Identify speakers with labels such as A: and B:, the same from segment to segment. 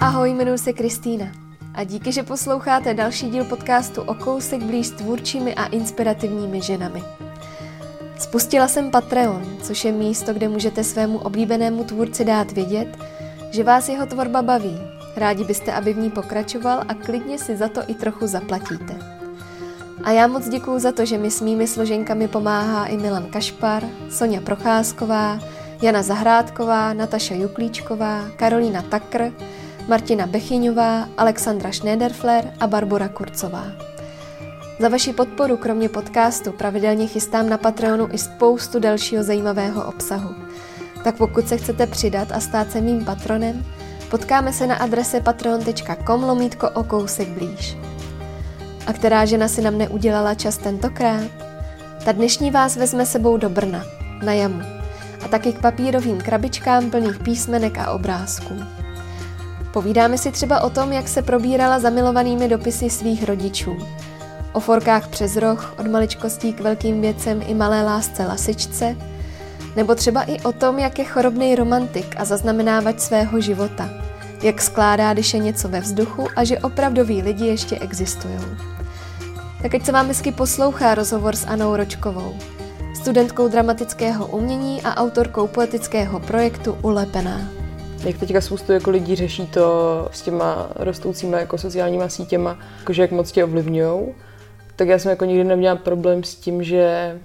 A: Ahoj, jmenuji se Kristýna a díky, že posloucháte další díl podcastu o kousek blíž s tvůrčími a inspirativními ženami. Spustila jsem Patreon, což je místo, kde můžete svému oblíbenému tvůrci dát vědět, že vás jeho tvorba baví. Rádi byste, aby v ní pokračoval a klidně si za to i trochu zaplatíte. A já moc děkuju za to, že mi s mými složenkami pomáhá i Milan Kašpar, Sonja Procházková, Jana Zahrádková, Nataša Juklíčková, Karolína Takr, Martina Bechyňová, Alexandra Schneiderfler a Barbara Kurcová. Za vaši podporu kromě podcastu pravidelně chystám na Patreonu i spoustu dalšího zajímavého obsahu. Tak pokud se chcete přidat a stát se mým patronem, potkáme se na adrese patreon.com lomítko o kousek blíž. A která žena si nám neudělala čas tentokrát? Ta dnešní vás vezme sebou do Brna, na jamu, a taky k papírovým krabičkám plných písmenek a obrázků. Povídáme si třeba o tom, jak se probírala zamilovanými dopisy svých rodičů. O forkách přes roh, od maličkostí k velkým věcem i malé lásce lasičce, nebo třeba i o tom, jak je chorobný romantik a zaznamenávač svého života, jak skládá, když je něco ve vzduchu a že opravdoví lidi ještě existují. Tak ať se vám hezky poslouchá rozhovor s Anou Ročkovou, studentkou dramatického umění a autorkou poetického projektu Ulepená
B: jak teďka spoustu jako lidí řeší to s těma rostoucíma jako sociálníma sítěma, jakože jak moc tě ovlivňují, tak já jsem jako nikdy neměla problém s tím, že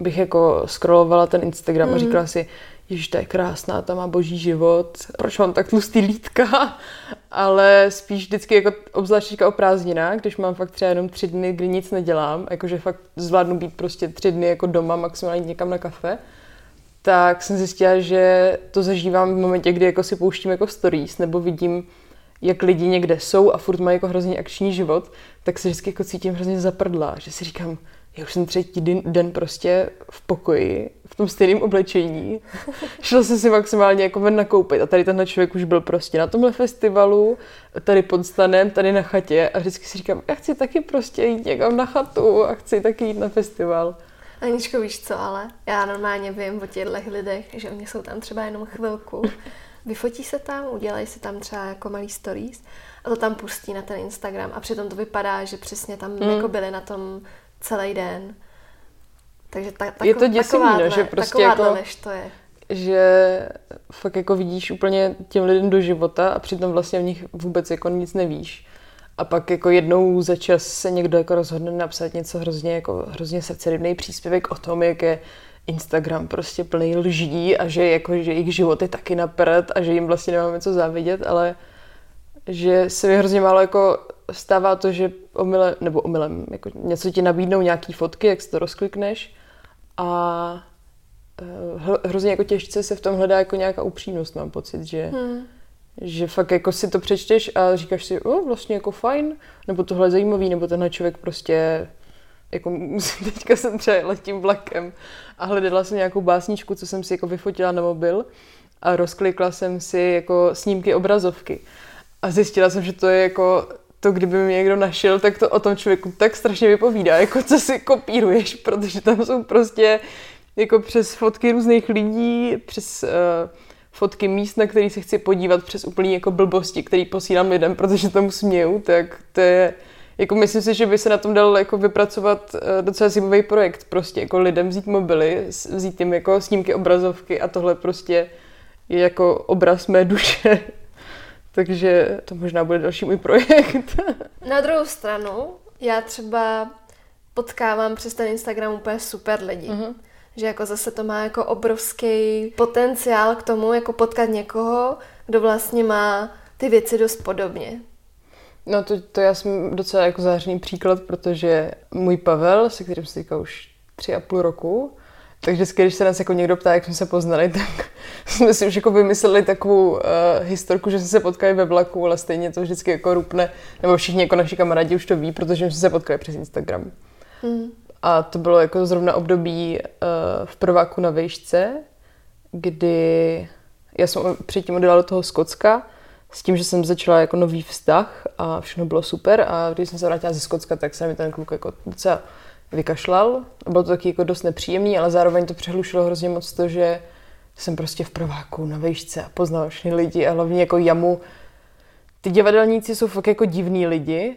B: bych jako scrollovala ten Instagram mm. a mhm. říkala si, Ježiš, to je krásná, tam má boží život, proč mám tak tlustý lítka? Ale spíš vždycky, jako obzvlášť o prázdninách, když mám fakt třeba jenom tři dny, kdy nic nedělám, jakože fakt zvládnu být prostě tři dny jako doma, maximálně někam na kafe, tak jsem zjistila, že to zažívám v momentě, kdy jako si pouštím jako stories nebo vidím, jak lidi někde jsou a furt mají jako hrozně akční život, tak se vždycky jako cítím hrozně zaprdla, že si říkám, já už jsem třetí den, den prostě v pokoji, v tom stejném oblečení. Šla jsem si maximálně jako ven nakoupit a tady tenhle člověk už byl prostě na tomhle festivalu, tady pod stanem, tady na chatě a vždycky si říkám, já chci taky prostě jít někam na chatu a chci taky jít na festival.
A: Aničko, víš co, ale já normálně vím o těchto lidech, že oni jsou tam třeba jenom chvilku, vyfotí se tam, udělají si tam třeba jako malý stories a to tam pustí na ten Instagram a přitom to vypadá, že přesně tam mm. jako byli na tom celý den. Takže ta, tako,
B: je to děsivý, no, že prostě jako,
A: to je.
B: Že fakt jako vidíš úplně těm lidem do života a přitom vlastně v nich vůbec jako nic nevíš a pak jako jednou za čas se někdo jako rozhodne napsat něco hrozně, jako hrozně srdcerivný příspěvek o tom, jak je Instagram prostě plný lží a že, jako, že jejich život je taky na a že jim vlastně nemáme co závidět, ale že se mi hrozně málo jako stává to, že omyle, nebo omylem, jako něco ti nabídnou nějaký fotky, jak si to rozklikneš a eh, hrozně jako těžce se v tom hledá jako nějaká upřímnost, mám pocit, že hmm že fakt jako si to přečteš a říkáš si, o, vlastně jako fajn, nebo tohle je zajímavý, nebo tenhle člověk prostě jako musím, teďka jsem třeba letím vlakem a hledala jsem nějakou básničku, co jsem si jako vyfotila na mobil a rozklikla jsem si jako snímky obrazovky. A zjistila jsem, že to je jako to, kdyby mě někdo našel, tak to o tom člověku tak strašně vypovídá, jako co si kopíruješ, protože tam jsou prostě jako přes fotky různých lidí, přes uh, fotky míst, na který se chci podívat přes úplný jako blbosti, který posílám lidem, protože tomu směju, tak to je, jako myslím si, že by se na tom dal jako vypracovat eh, docela zajímavý projekt, prostě jako lidem vzít mobily, vzít jim jako snímky obrazovky a tohle prostě je jako obraz mé duše. Takže to možná bude další můj projekt.
A: Na druhou stranu, já třeba potkávám přes ten Instagram úplně super lidi. Uh-huh že jako zase to má jako obrovský potenciál k tomu, jako potkat někoho, kdo vlastně má ty věci dost podobně.
B: No to, to já jsem docela jako zářený příklad, protože můj Pavel, se kterým se teďka už tři a půl roku, tak vždycky, když se nás jako někdo ptá, jak jsme se poznali, tak jsme si už jako vymysleli takovou uh, historku, že jsme se potkali ve vlaku, ale stejně to vždycky jako rupne, nebo všichni jako naši kamarádi už to ví, protože jsme se potkali přes Instagram. Mm. A to bylo jako zrovna období uh, v prváku na vejšce, kdy já jsem předtím odjela do toho Skocka s tím, že jsem začala jako nový vztah a všechno bylo super a když jsem se vrátila ze Skocka, tak se mi ten kluk jako docela vykašlal. Bylo to taky jako dost nepříjemný, ale zároveň to přehlušilo hrozně moc to, že jsem prostě v prváku na vejšce a poznala všechny lidi a hlavně jako jamu ty divadelníci jsou fakt jako divní lidi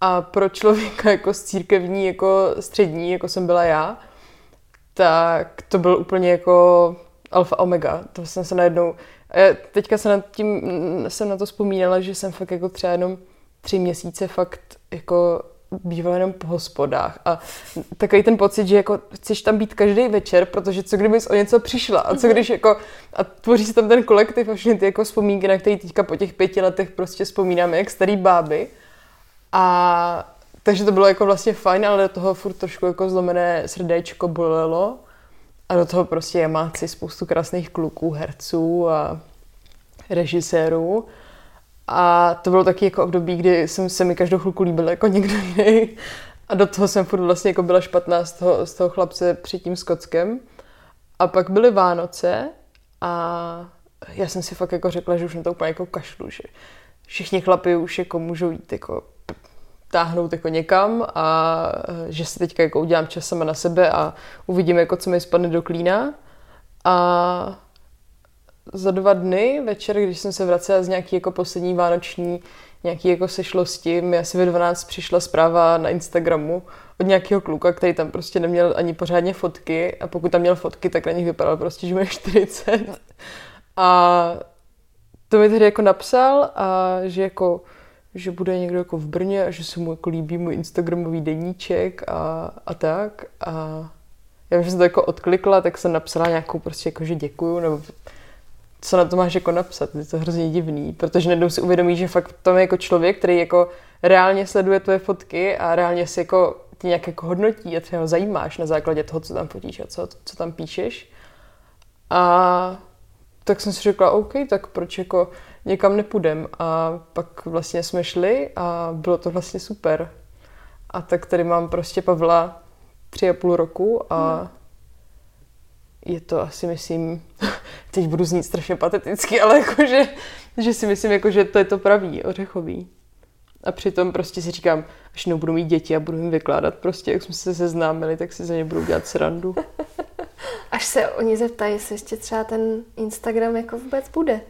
B: a pro člověka jako z církevní, jako střední, jako jsem byla já, tak to byl úplně jako alfa omega. To jsem se najednou... Teďka se nad tím, jsem na to vzpomínala, že jsem fakt jako třeba jenom tři měsíce fakt jako býval jenom po hospodách a takový ten pocit, že jako chceš tam být každý večer, protože co kdybys o něco přišla a co mhm. když jako a tvoří se tam ten kolektiv a všechny ty jako vzpomínky, na které teďka po těch pěti letech prostě vzpomínáme jak starý báby a takže to bylo jako vlastně fajn, ale do toho furt trošku jako zlomené srdéčko bolelo a do toho prostě jamáci spoustu krásných kluků, herců a režisérů a to bylo taky jako období, kdy jsem se mi každou chvilku líbil jako někdo jiný. A do toho jsem furt vlastně jako byla špatná z toho, z toho chlapce před tím Skotskem. A pak byly Vánoce a já jsem si fakt jako řekla, že už na to úplně jako kašlu, že všichni chlapi už jako můžou jít jako táhnout jako někam a že si teďka jako udělám čas sama na sebe a uvidím, jako co mi spadne do klína. A za dva dny večer, když jsem se vracela z nějaký jako poslední vánoční nějaký jako sešlosti, mi asi ve 12 přišla zpráva na Instagramu od nějakého kluka, který tam prostě neměl ani pořádně fotky a pokud tam měl fotky, tak na nich vypadal prostě, že má 40. A to mi tehdy jako napsal a že jako že bude někdo jako v Brně a že se mu jako líbí můj Instagramový deníček a, a tak. A já jsem to jako odklikla, tak jsem napsala nějakou prostě jako, že děkuju, nebo co na to máš jako napsat, je to hrozně divný, protože najednou si uvědomí, že fakt tam je jako člověk, který jako reálně sleduje tvoje fotky a reálně si jako ty nějak jako hodnotí a třeba ho zajímáš na základě toho, co tam fotíš a co, co tam píšeš. A tak jsem si řekla, OK, tak proč jako někam nepůjdem. A pak vlastně jsme šli a bylo to vlastně super. A tak tady mám prostě Pavla tři a půl roku a hmm je to asi, myslím, teď budu znít strašně pateticky, ale jakože, že si myslím, jako, že to je to pravý, ořechový. A přitom prostě si říkám, až nebudu mít děti a budu jim vykládat prostě, jak jsme se seznámili, tak si za ně budu dělat srandu.
A: Až se oni zeptají, jestli ještě třeba ten Instagram jako vůbec bude.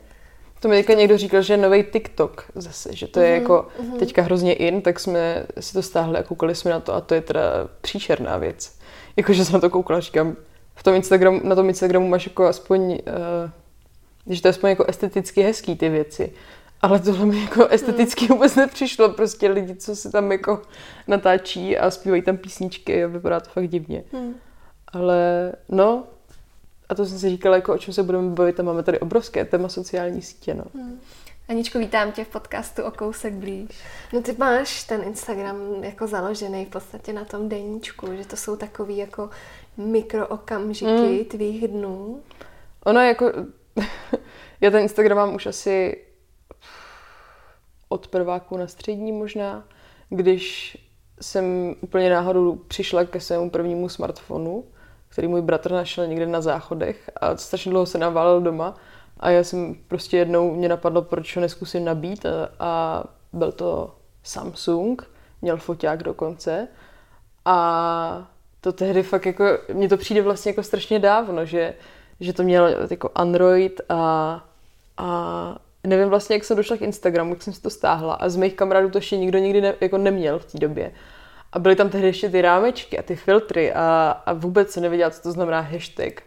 B: To mi teďka někdo říkal, že je nový TikTok zase, že to je mm-hmm. jako mm-hmm. teďka hrozně in, tak jsme si to stáhli a koukali jsme na to a to je teda příšerná věc. Jakože jsem na to koukala, říkám, v tom Instagramu, na tom Instagramu máš jako aspoň, uh, že to je aspoň jako esteticky hezký ty věci. Ale tohle mi jako esteticky hmm. vůbec nepřišlo. Prostě lidi, co se tam jako natáčí a zpívají tam písničky a vypadá to fakt divně. Hmm. Ale no, a to jsem si říkala, jako o čem se budeme bavit a máme tady obrovské téma sociální sítě. No. Hmm.
A: Aničko, vítám tě v podcastu o kousek blíž. No ty máš ten Instagram jako založený v podstatě na tom deníčku, že to jsou takový jako mikrookamžiky mm. tvých dnů?
B: Ono jako, já ten Instagram mám už asi od prváku na střední možná, když jsem úplně náhodou přišla ke svému prvnímu smartphonu, který můj bratr našel někde na záchodech a strašně dlouho se naválil doma a já jsem prostě jednou, mě napadlo, proč ho neskusím nabít a, a byl to Samsung, měl foťák dokonce a to tehdy fakt jako, mně to přijde vlastně jako strašně dávno, že, že to měl jako Android a, a nevím vlastně, jak jsem došla k Instagramu, jak jsem si to stáhla a z mých kamarádů to ještě nikdo nikdy ne, jako neměl v té době. A byly tam tehdy ještě ty rámečky a ty filtry a, a vůbec se nevěděla, co to znamená hashtag.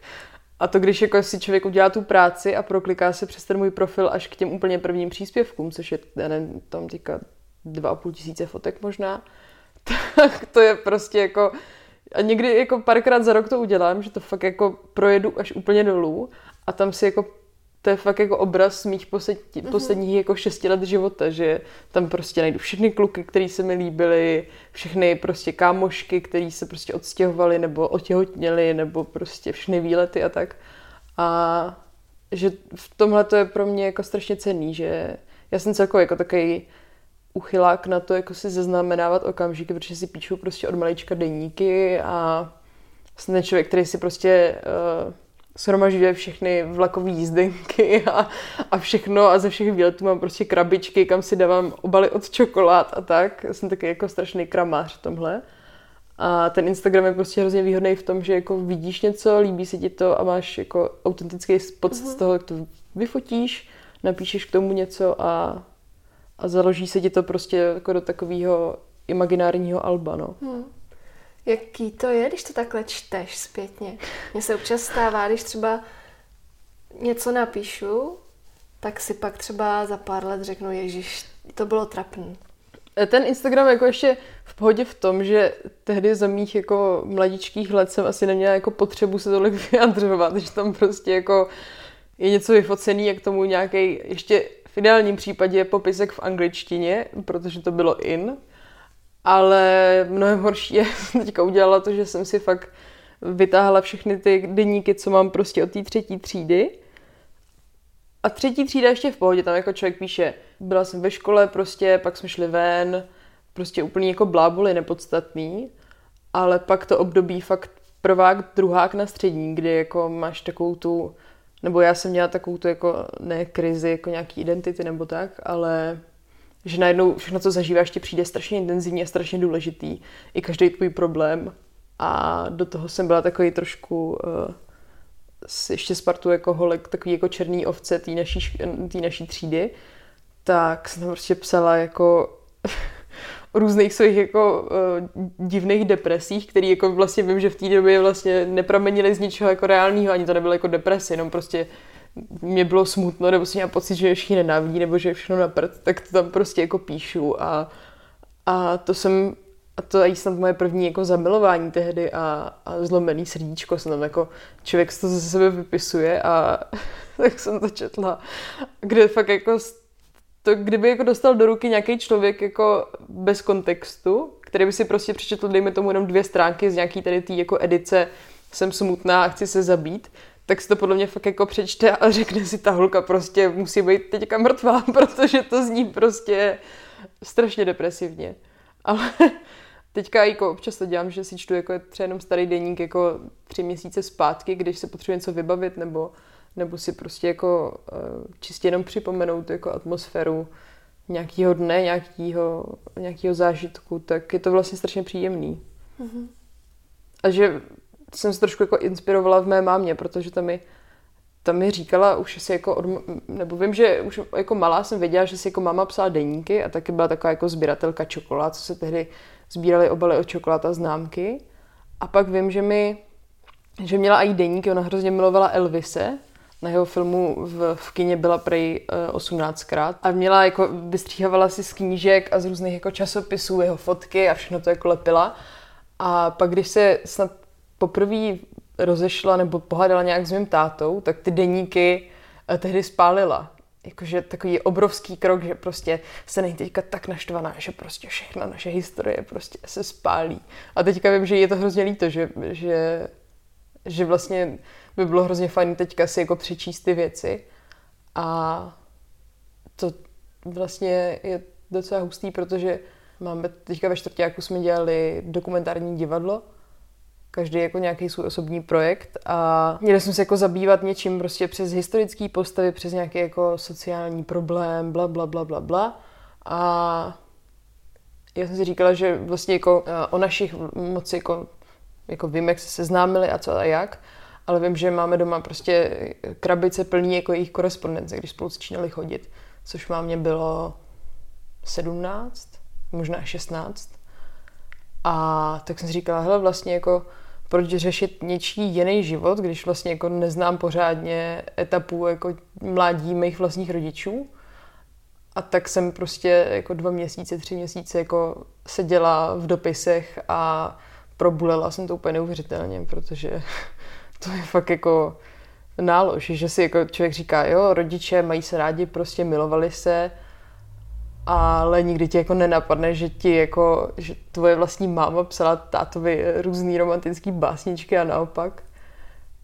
B: A to, když jako si člověk udělá tu práci a prokliká se přes ten můj profil až k těm úplně prvním příspěvkům, což je, já nevím, tam teďka dva a půl tisíce fotek možná, tak to je prostě jako, a někdy jako párkrát za rok to udělám, že to fakt jako projedu až úplně dolů a tam si jako to je fakt jako obraz mých posled, mm-hmm. posledních jako šesti let života, že tam prostě najdu všechny kluky, které se mi líbily, všechny prostě kámošky, které se prostě odstěhovaly nebo otěhotněly, nebo prostě všechny výlety a tak. A že v tomhle to je pro mě jako strašně cenný, že já jsem celkově jako takový uchylák na to, jako si zaznamenávat okamžiky, protože si píšu prostě od malička deníky a jsem ten člověk, který si prostě uh, shromažďuje všechny vlakové jízdenky a, a všechno a ze všech výletů mám prostě krabičky, kam si dávám obaly od čokolád a tak. Jsem taky jako strašný kramář v tomhle. A ten Instagram je prostě hrozně výhodný v tom, že jako vidíš něco, líbí se ti to a máš jako autentický pocit mm-hmm. z toho, jak to vyfotíš, napíšeš k tomu něco a a založí se ti to prostě jako do takového imaginárního alba, no.
A: Hmm. Jaký to je, když to takhle čteš zpětně? Mně se občas stává, když třeba něco napíšu, tak si pak třeba za pár let řeknu, ježiš, to bylo trapný.
B: E, ten Instagram jako ještě v pohodě v tom, že tehdy za mých jako mladičkých let jsem asi neměla jako potřebu se tolik vyjadřovat, že tam prostě jako je něco vyfocený, jak tomu nějaký ještě v ideálním případě popisek v angličtině, protože to bylo in, ale mnohem horší je, teďka udělala to, že jsem si fakt vytáhla všechny ty deníky, co mám prostě od té třetí třídy. A třetí třída ještě v pohodě, tam jako člověk píše, byla jsem ve škole prostě, pak jsme šli ven, prostě úplně jako bláboli nepodstatný, ale pak to období fakt prvák, druhák na střední, kdy jako máš takovou tu, nebo já jsem měla takovou tu jako ne krizi, jako nějaký identity nebo tak, ale že najednou všechno, co zažíváš, ti přijde strašně intenzivní a strašně důležitý. I každý tvůj problém. A do toho jsem byla takový trošku uh, ještě Spartu jako holek, takový jako černý ovce té naší, tý naší třídy. Tak jsem prostě psala jako o různých svých jako uh, divných depresích, který jako vlastně vím, že v té době vlastně nepramenily z ničeho jako reálného, ani to nebylo jako deprese, jenom prostě mě bylo smutno, nebo si měla pocit, že ještě nenávidí, nebo že je všechno na prd, tak to tam prostě jako píšu a, a to jsem, a to je snad moje první jako zamilování tehdy a, a zlomený srdíčko jsem tam jako, člověk to ze sebe vypisuje a tak jsem to četla, kde fakt jako to, kdyby jako dostal do ruky nějaký člověk jako bez kontextu, který by si prostě přečetl, dejme tomu jenom dvě stránky z nějaký tady té jako edice jsem smutná a chci se zabít, tak si to podle mě fakt jako přečte a řekne si, ta holka prostě musí být teďka mrtvá, protože to zní prostě strašně depresivně. Ale teďka jako občas to dělám, že si čtu jako třeba jenom starý deník jako tři měsíce zpátky, když se potřebuje něco vybavit nebo, nebo si prostě jako uh, čistě jenom připomenout jako atmosféru nějakého dne, nějakého, nějakého zážitku, tak je to vlastně strašně příjemný. Mm-hmm. A že jsem se trošku jako inspirovala v mé mámě, protože tam mi, tam mi říkala už si jako, od, nebo vím, že už jako malá jsem věděla, že si jako máma psala deníky a taky byla taková jako sběratelka čokolád, co se tehdy sbírali obaly od čokolád a známky. A pak vím, že mi, že měla i deníky, ona hrozně milovala Elvise, na jeho filmu v, v kině byla prej uh, 18krát a měla jako, vystříhávala si z knížek a z různých jako časopisů jeho fotky a všechno to jako lepila. A pak, když se snad poprvé rozešla nebo pohádala nějak s mým tátou, tak ty deníky eh, tehdy spálila. Jakože takový obrovský krok, že prostě se není teďka tak naštvaná, že prostě všechna naše historie prostě se spálí. A teďka vím, že je to hrozně líto, že, že, že vlastně by bylo hrozně fajn teďka si jako přečíst ty věci. A to vlastně je docela hustý, protože máme teďka ve čtvrtáku jsme dělali dokumentární divadlo každý jako nějaký svůj osobní projekt a měli jsme se jako zabývat něčím prostě přes historické postavy, přes nějaký jako sociální problém, bla, bla, bla, bla, bla. A já jsem si říkala, že vlastně jako eh, o našich moc jako, jako vím, jak se seznámili a co a jak, ale vím, že máme doma prostě krabice plný jako jejich korespondence, když spolu začínali chodit, což mě bylo 17, možná 16. A tak jsem si říkala, hele, vlastně jako proč řešit něčí jiný život, když vlastně jako neznám pořádně etapu jako mládí mých vlastních rodičů. A tak jsem prostě jako dva měsíce, tři měsíce jako seděla v dopisech a probulela jsem to úplně neuvěřitelně, protože to je fakt jako nálož, že si jako člověk říká, jo, rodiče mají se rádi, prostě milovali se, ale nikdy ti jako nenapadne, že ti jako, že tvoje vlastní máma psala tátovi různý romantický básničky a naopak.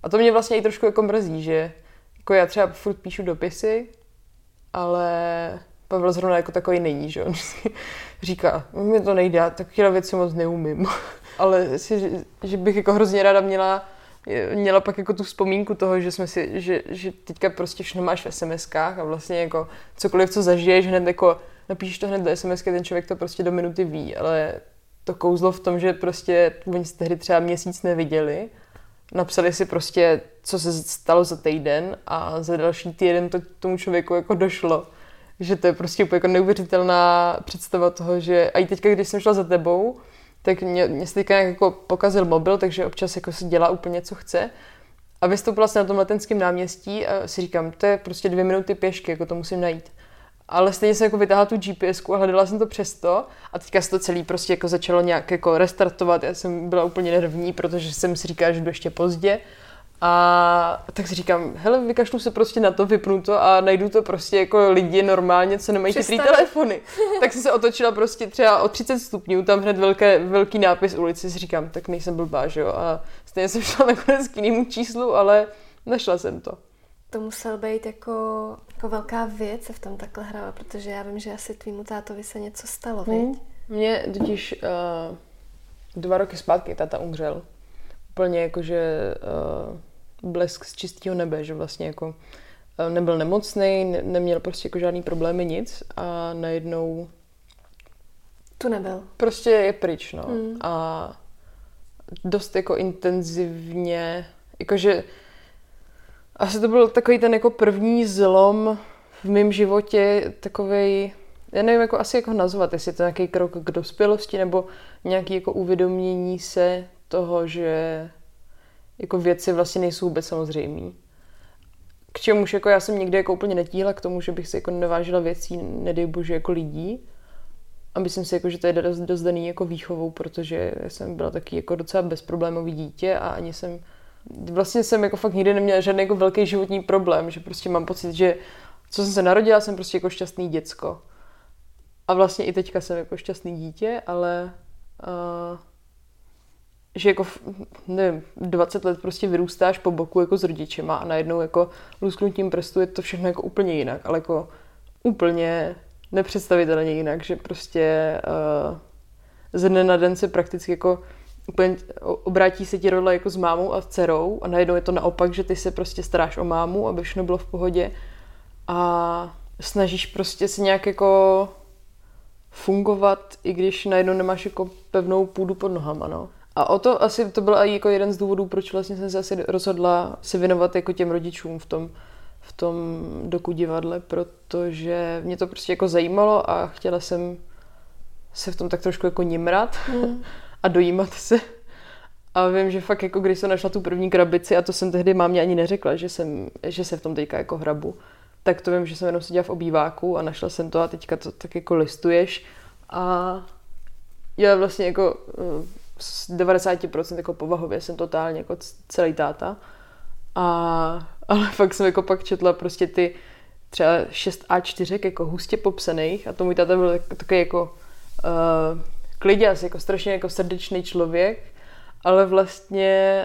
B: A to mě vlastně i trošku jako mrzí, že jako já třeba furt píšu dopisy, ale Pavel zrovna jako takový není, že on říká, mi to nejde, já takové věci moc neumím. ale si, že bych jako hrozně ráda měla měla pak jako tu vzpomínku toho, že jsme si, že, že teďka prostě všechno máš v SMS-kách a vlastně jako cokoliv, co zažiješ, hned jako napíšeš to hned do SMS, ten člověk to prostě do minuty ví, ale to kouzlo v tom, že prostě oni se tehdy třeba měsíc neviděli, napsali si prostě, co se stalo za týden a za další týden to tomu člověku jako došlo, že to je prostě úplně jako neuvěřitelná představa toho, že a i teďka, když jsem šla za tebou, tak mě, mě se teďka jako pokazil mobil, takže občas jako si dělá úplně, co chce. A vystoupila jsem na tom letenském náměstí a si říkám, to je prostě dvě minuty pěšky, jako to musím najít. Ale stejně jsem jako vytáhla tu GPS a hledala jsem to přesto a teďka se to celý prostě jako začalo nějak jako restartovat. Já jsem byla úplně nervní, protože jsem si říkala, že jdu ještě pozdě. A tak si říkám, hele, vykašlu se prostě na to, vypnu to a najdu to prostě jako lidi normálně, co nemají chytrý telefony. tak jsem se otočila prostě třeba o 30 stupňů, tam hned velké, velký nápis ulici, si říkám, tak nejsem blbá, že jo. A stejně jsem šla nakonec k jinému číslu, ale našla jsem to.
A: To musel být jako, jako velká věc se v tom takhle hrála, protože já vím, že asi tvýmu tátovi se něco stalo, hmm.
B: Mně totiž uh, dva roky zpátky táta umřel. Úplně jakože uh, blesk z čistého nebe, že vlastně jako uh, nebyl nemocný, ne, neměl prostě jako žádný problémy, nic a najednou
A: tu nebyl.
B: Prostě je pryč, no. Hmm. A dost jako intenzivně, jakože asi to byl takový ten jako první zlom v mém životě, takový, já nevím, jako asi jako nazvat, jestli je to nějaký krok k dospělosti nebo nějaký jako uvědomění se toho, že jako věci vlastně nejsou vůbec samozřejmé. K čemuž jako já jsem někdy jako úplně netíhla k tomu, že bych se jako nevážila věcí, nedej bože, jako lidí. A myslím si, jako, že to je dost, dost daný jako výchovou, protože jsem byla taky jako docela bezproblémový dítě a ani jsem vlastně jsem jako fakt nikdy neměla žádný jako velký životní problém, že prostě mám pocit, že co jsem se narodila, jsem prostě jako šťastný děcko. A vlastně i teďka jsem jako šťastný dítě, ale uh, že jako, nevím, 20 let prostě vyrůstáš po boku jako s rodičema a najednou jako lusknutím prstu je to všechno jako úplně jinak, ale jako úplně nepředstavitelně jinak, že prostě uh, ze dne na den se prakticky jako úplně obrátí se ti role jako s mámou a dcerou a najednou je to naopak, že ty se prostě staráš o mámu, aby všechno bylo v pohodě a snažíš prostě si nějak jako fungovat, i když najednou nemáš jako pevnou půdu pod nohama, no. A o to asi to byl i jako jeden z důvodů, proč vlastně jsem se asi rozhodla se věnovat jako těm rodičům v tom, v tom doku divadle, protože mě to prostě jako zajímalo a chtěla jsem se v tom tak trošku jako nimrat. Mm. A dojímat se. A vím, že fakt jako když jsem našla tu první krabici a to jsem tehdy mámě ani neřekla, že, jsem, že se v tom teďka jako hrabu, tak to vím, že jsem jenom seděla v obýváku a našla jsem to a teďka to tak jako listuješ a já vlastně jako eh, z 90% jako povahově jsem totálně jako celý táta. A, ale fakt jsem jako pak četla prostě ty třeba 6 A4 jako hustě popsaných a to můj táta byl takový jako uh, kliděs, jako strašně jako srdečný člověk, ale vlastně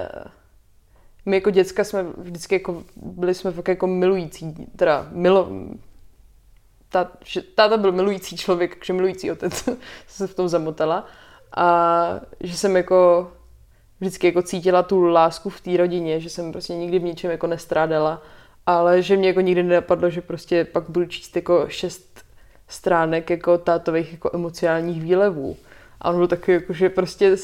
B: my jako děcka jsme vždycky jako, byli jsme fakt jako milující, teda milo, táta byl milující člověk, takže milující otec, se v tom zamotala. A že jsem jako vždycky jako cítila tu lásku v té rodině, že jsem prostě nikdy v ničem jako nestrádala, ale že mě jako nikdy nenapadlo, že prostě pak budu číst jako šest stránek jako tátových jako emocionálních výlevů. A on byl takový, jako, že prostě,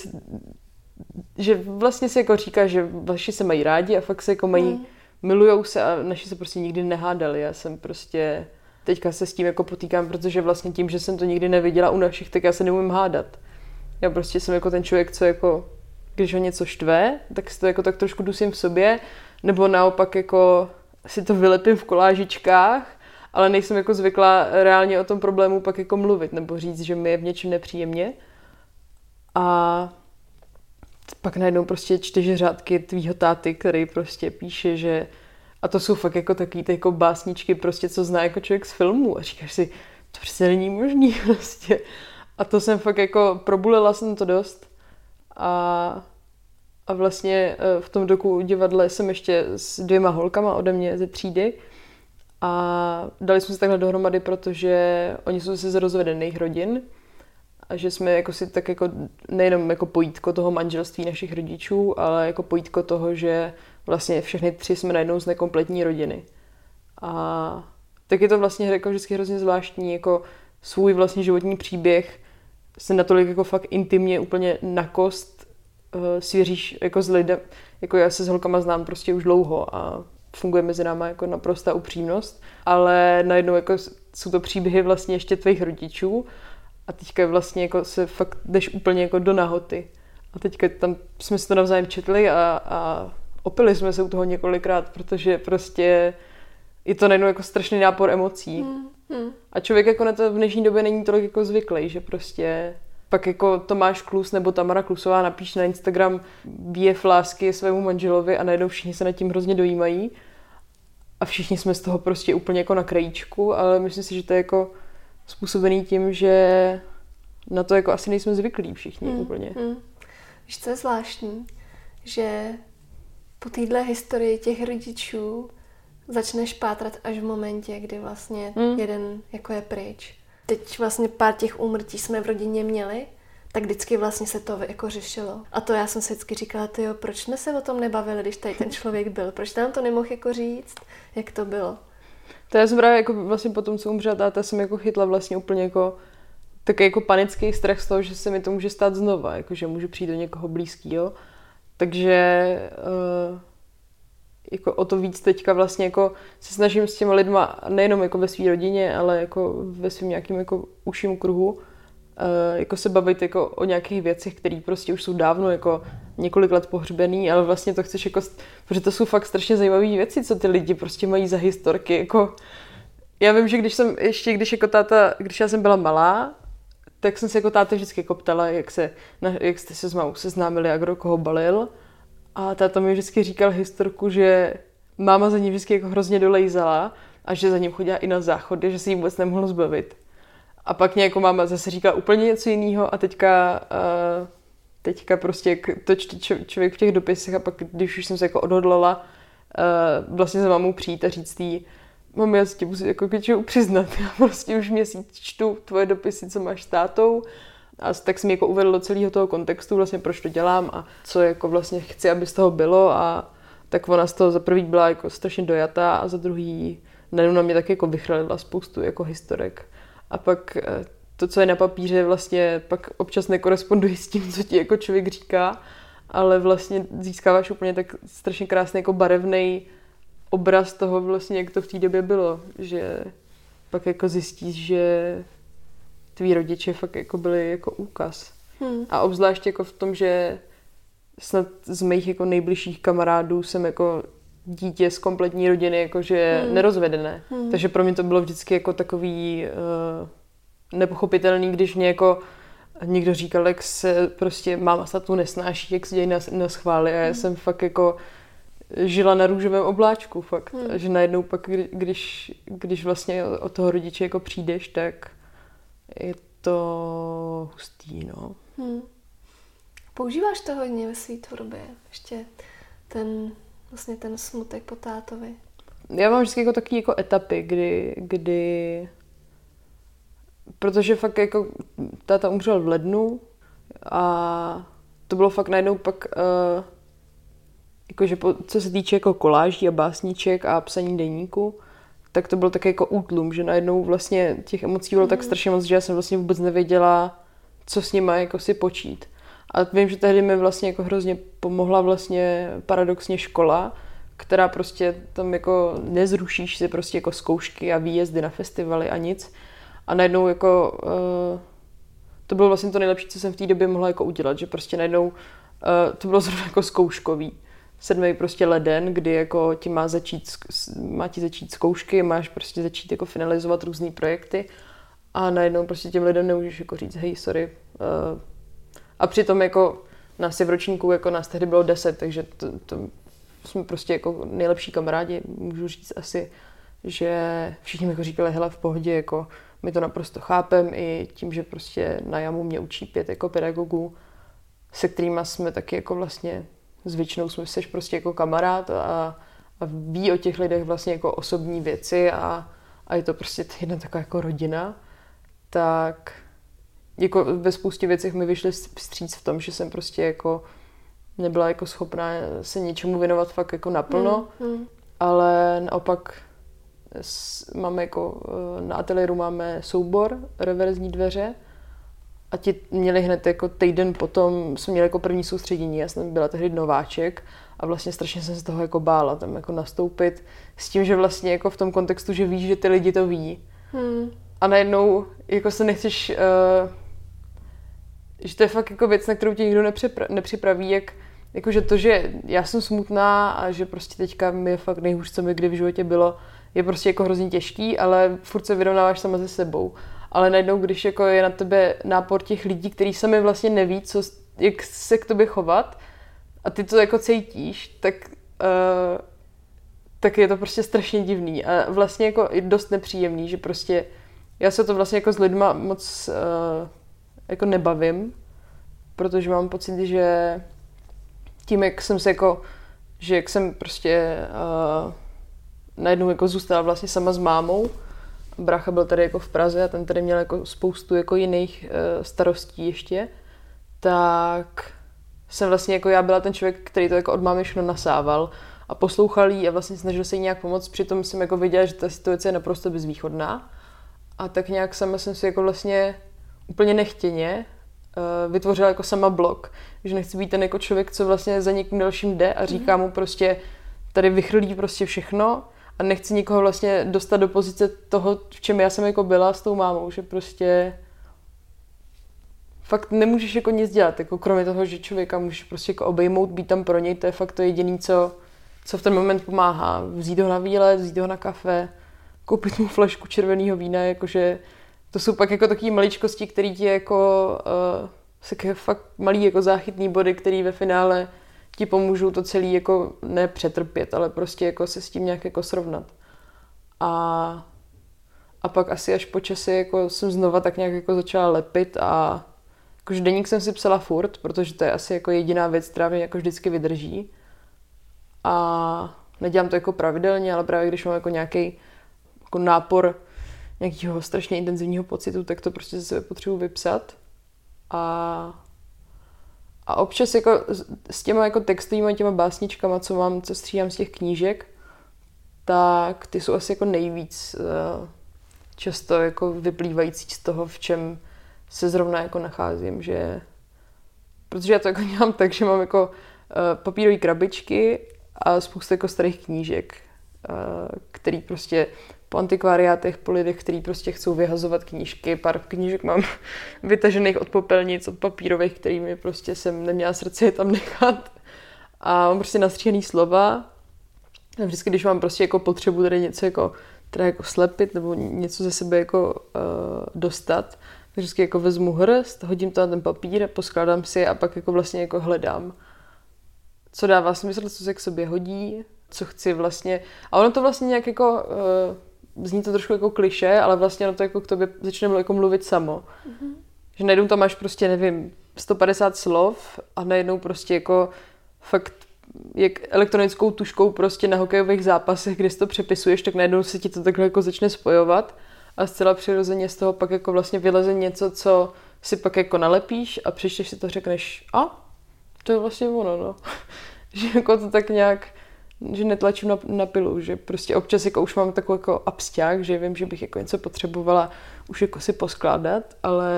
B: že vlastně se jako říká, že vaši se mají rádi a fakt se jako mají, mm. milujou se a naši se prostě nikdy nehádali. Já jsem prostě, teďka se s tím jako potýkám, protože vlastně tím, že jsem to nikdy neviděla u našich, tak já se neumím hádat. Já prostě jsem jako ten člověk, co jako, když ho něco štve, tak si to jako tak trošku dusím v sobě, nebo naopak jako si to vylepím v kolážičkách, ale nejsem jako zvyklá reálně o tom problému pak jako mluvit, nebo říct, že mi je v něčem nepříjemně. A pak najednou prostě čtyři řádky tvýho táty, který prostě píše, že a to jsou fakt jako takový ty jako básničky, prostě co zná jako člověk z filmu. A říkáš si, to přece není možný prostě. A to jsem fakt jako, probulila jsem to dost. A, a vlastně e, v tom doku divadle jsem ještě s dvěma holkama ode mě ze třídy. A dali jsme se takhle dohromady, protože oni jsou se z rozvedených rodin a že jsme jako si tak jako nejenom jako pojítko toho manželství našich rodičů, ale jako pojítko toho, že vlastně všechny tři jsme najednou z nekompletní rodiny. A tak je to vlastně jako vždycky hrozně zvláštní, jako svůj vlastní životní příběh se natolik jako fakt intimně úplně na kost uh, svěříš jako s lidem, jako já se s holkama znám prostě už dlouho a funguje mezi náma jako naprostá upřímnost, ale najednou jako jsou to příběhy vlastně ještě tvých rodičů a teďka vlastně jako se fakt jdeš úplně jako do nahoty. A teďka tam jsme si to navzájem četli a, a opili jsme se u toho několikrát, protože prostě je to najednou jako strašný nápor emocí. Hmm. Hmm. A člověk jako na to v dnešní době není tolik jako zvyklý, že prostě pak jako Tomáš Klus nebo Tamara Klusová napíš na Instagram výjev lásky svému manželovi a najednou všichni se nad tím hrozně dojímají. A všichni jsme z toho prostě úplně jako na krajíčku, ale myslím si, že to je jako způsobený tím, že na to jako asi nejsme zvyklí všichni hmm. úplně. Hmm.
A: Víš, co je zvláštní? Že po téhle historii těch rodičů začneš pátrat až v momentě, kdy vlastně hmm. jeden jako je pryč. Teď vlastně pár těch úmrtí jsme v rodině měli, tak vždycky vlastně se to jako řešilo. A to já jsem si vždycky říkala, ty jo, proč jsme se o tom nebavili, když tady ten člověk byl? Proč nám to nemohl jako říct, jak to bylo?
B: To já jsem právě jako vlastně po tom, co umřel táta, jsem jako chytla vlastně úplně jako takový jako panický strach z toho, že se mi to může stát znova, jako že můžu přijít do někoho blízkého. Takže uh, jako o to víc teďka vlastně jako se snažím s těma lidma nejenom jako ve své rodině, ale jako ve svém nějakém jako užším kruhu uh, jako se bavit jako o nějakých věcech, které prostě už jsou dávno jako několik let pohřbený, ale vlastně to chceš jako, protože to jsou fakt strašně zajímavé věci, co ty lidi prostě mají za historky, jako já vím, že když jsem, ještě když jako táta, když já jsem byla malá, tak jsem se jako táta vždycky jako ptala, jak, se, jak jste se s mámou seznámili a kdo koho balil. A táta mi vždycky říkal historku, že máma za ním vždycky jako hrozně dolejzala a že za ním chodila i na záchody, že si ji vůbec nemohlo zbavit. A pak mě jako máma zase říkala úplně něco jiného a teďka, uh, teďka prostě to čte člověk v těch dopisech a pak, když už jsem se jako odhodlala uh, vlastně za mámou přijít a říct jí, mám já si tě musím jako k přiznat, já prostě už měsíc čtu tvoje dopisy, co máš s tátou, a tak jsem jako uvedl do celého toho kontextu, vlastně proč to dělám a co jako vlastně chci, aby z toho bylo a tak ona z toho za prvý byla jako strašně dojatá a za druhý najednou na mě tak jako vychrlila spoustu jako historek. A pak eh, to, co je na papíře, vlastně pak občas nekoresponduje s tím, co ti jako člověk říká, ale vlastně získáváš úplně tak strašně krásný jako barevný obraz toho vlastně, jak to v té době bylo, že pak jako zjistíš, že tví rodiče fakt jako byli jako úkaz. Hmm. A obzvlášť jako v tom, že snad z mých jako nejbližších kamarádů jsem jako dítě z kompletní rodiny jakože hmm. nerozvedené. Hmm. Takže pro mě to bylo vždycky jako takový uh, nepochopitelný, když mě jako někdo říkal, jak se prostě máma s tu nesnáší, jak se dějí na, na schvály a já hmm. jsem fakt jako žila na růžovém obláčku fakt. Hmm. Že najednou pak, když, když vlastně od toho rodiče jako přijdeš, tak je to hustý, no. Hmm.
A: Používáš to hodně ve své tvorbě? Ještě ten, vlastně ten smutek po tátovi?
B: Já mám vždycky jako takové jako etapy, kdy, kdy protože fakt jako táta umřel v lednu a to bylo fakt najednou pak uh, jakože po, co se týče jako koláží a básníček a psaní deníku, tak to byl také jako útlum, že najednou vlastně těch emocí bylo mm. tak strašně moc, že já jsem vlastně vůbec nevěděla, co s nimi jako si počít. A vím, že tehdy mi vlastně jako hrozně pomohla vlastně paradoxně škola, která prostě tam jako nezrušíš si prostě jako zkoušky a výjezdy na festivaly a nic. A najednou jako uh, to bylo vlastně to nejlepší, co jsem v té době mohla jako udělat, že prostě najednou uh, to bylo zrovna jako zkouškový sedmý prostě leden, kdy jako ti má začít, má ti začít zkoušky, máš prostě začít jako finalizovat různé projekty a najednou prostě těm lidem nemůžeš jako říct, hej, sorry. Uh, a přitom jako je v ročníku, jako nás tehdy bylo deset, takže to, to jsme prostě jako nejlepší kamarádi, můžu říct asi, že všichni mi jako říkali, hele, v pohodě, jako my to naprosto chápem i tím, že prostě na jamu mě učí pět jako pedagogů, se kterými jsme taky jako vlastně většinou jsme seš prostě jako kamarád a, a ví o těch lidech vlastně jako osobní věci a, a je to prostě jedna taková jako rodina, tak jako ve spoustě věcech mi vyšly vstříc v tom, že jsem prostě jako nebyla jako schopná se něčemu věnovat fakt jako naplno, mm, mm. ale naopak máme jako na ateliéru máme soubor reverzní dveře a ti měli hned jako týden potom, jsme měli jako první soustředění, já jsem byla tehdy nováček a vlastně strašně jsem se toho jako bála tam jako nastoupit s tím, že vlastně jako v tom kontextu, že víš, že ty lidi to ví. Hmm. A najednou jako se nechceš, uh, že to je fakt jako věc, na kterou tě nikdo nepřipra- nepřipraví, jak jakože to, že já jsem smutná a že prostě teďka mi je fakt nejhůř, co mi kdy v životě bylo, je prostě jako hrozně těžký, ale furt se vyrovnáváš sama se sebou. Ale najednou, když jako je na tebe nápor těch lidí, kteří sami vlastně neví, co, jak se k tobě chovat a ty to jako cítíš, tak, uh, tak je to prostě strašně divný a vlastně jako dost nepříjemný, že prostě já se to vlastně jako s lidma moc uh, jako nebavím, protože mám pocit, že tím, jak jsem se jako, že jak jsem prostě uh, najednou jako zůstala vlastně sama s mámou, brácha byl tady jako v Praze a ten tady měl jako spoustu jako jiných uh, starostí ještě, tak jsem vlastně jako já byla ten člověk, který to jako od mámy všechno nasával a poslouchal jí a vlastně snažil se jí nějak pomoct, přitom jsem jako viděla, že ta situace je naprosto bezvýchodná a tak nějak sama jsem si jako vlastně úplně nechtěně uh, vytvořila jako sama blog, že nechci být ten jako člověk, co vlastně za někým dalším jde a říká mu prostě, tady vychrlí prostě všechno a nechci nikoho vlastně dostat do pozice toho, v čem já jsem jako byla s tou mámou, že prostě fakt nemůžeš jako nic dělat, jako kromě toho, že člověka můžeš prostě jako obejmout, být tam pro něj, to je fakt to jediné, co, co v ten moment pomáhá. Vzít ho na výlet, vzít ho na kafe, koupit mu flašku červeného vína, jakože to jsou pak jako takové maličkosti, které ti jako uh, jsou fakt malý jako záchytný body, který ve finále ti pomůžou to celý jako ne přetrpět, ale prostě jako se s tím nějak jako srovnat. A, a pak asi až po čase jako jsem znova tak nějak jako začala lepit a jakože deník jsem si psala furt, protože to je asi jako jediná věc, která mě jako vždycky vydrží. A nedělám to jako pravidelně, ale právě když mám jako nějaký jako nápor nějakého strašně intenzivního pocitu, tak to prostě ze sebe potřebuji vypsat. A, a občas jako s těma jako textovými těma básničkama, co mám, co stříhám z těch knížek, tak ty jsou asi jako nejvíc uh, často jako vyplývající z toho, v čem se zrovna jako nacházím, že protože já to jako dělám tak, že mám jako uh, papírové krabičky a spoustu jako starých knížek, uh, který prostě po antikvariátech, po lidech, kteří prostě chcou vyhazovat knížky. Pár knížek mám vytažených od popelnic, od papírových, kterými prostě jsem neměla srdce je tam nechat. A mám prostě nastříhaný slova. A vždycky, když mám prostě jako potřebu tady něco jako, teda jako slepit nebo něco ze sebe jako uh, dostat, tak vždycky jako vezmu hrst, hodím to na ten papír, poskládám si a pak jako vlastně jako hledám, co dává smysl, co se k sobě hodí, co chci vlastně. A ono to vlastně nějak jako uh, zní to trošku jako kliše, ale vlastně ono to jako k tobě začne jako mluvit samo. Mm-hmm. Že najednou tam máš prostě, nevím, 150 slov a najednou prostě jako fakt jak elektronickou tuškou prostě na hokejových zápasech, kde si to přepisuješ, tak najednou se ti to takhle jako začne spojovat a zcela přirozeně z toho pak jako vlastně vyleze něco, co si pak jako nalepíš a přečteš si to řekneš, a to je vlastně ono, no. že jako to tak nějak že netlačím na, na pilu, že prostě občas jako už mám takový jako absťák, že vím, že bych jako něco potřebovala už jako si poskládat, ale,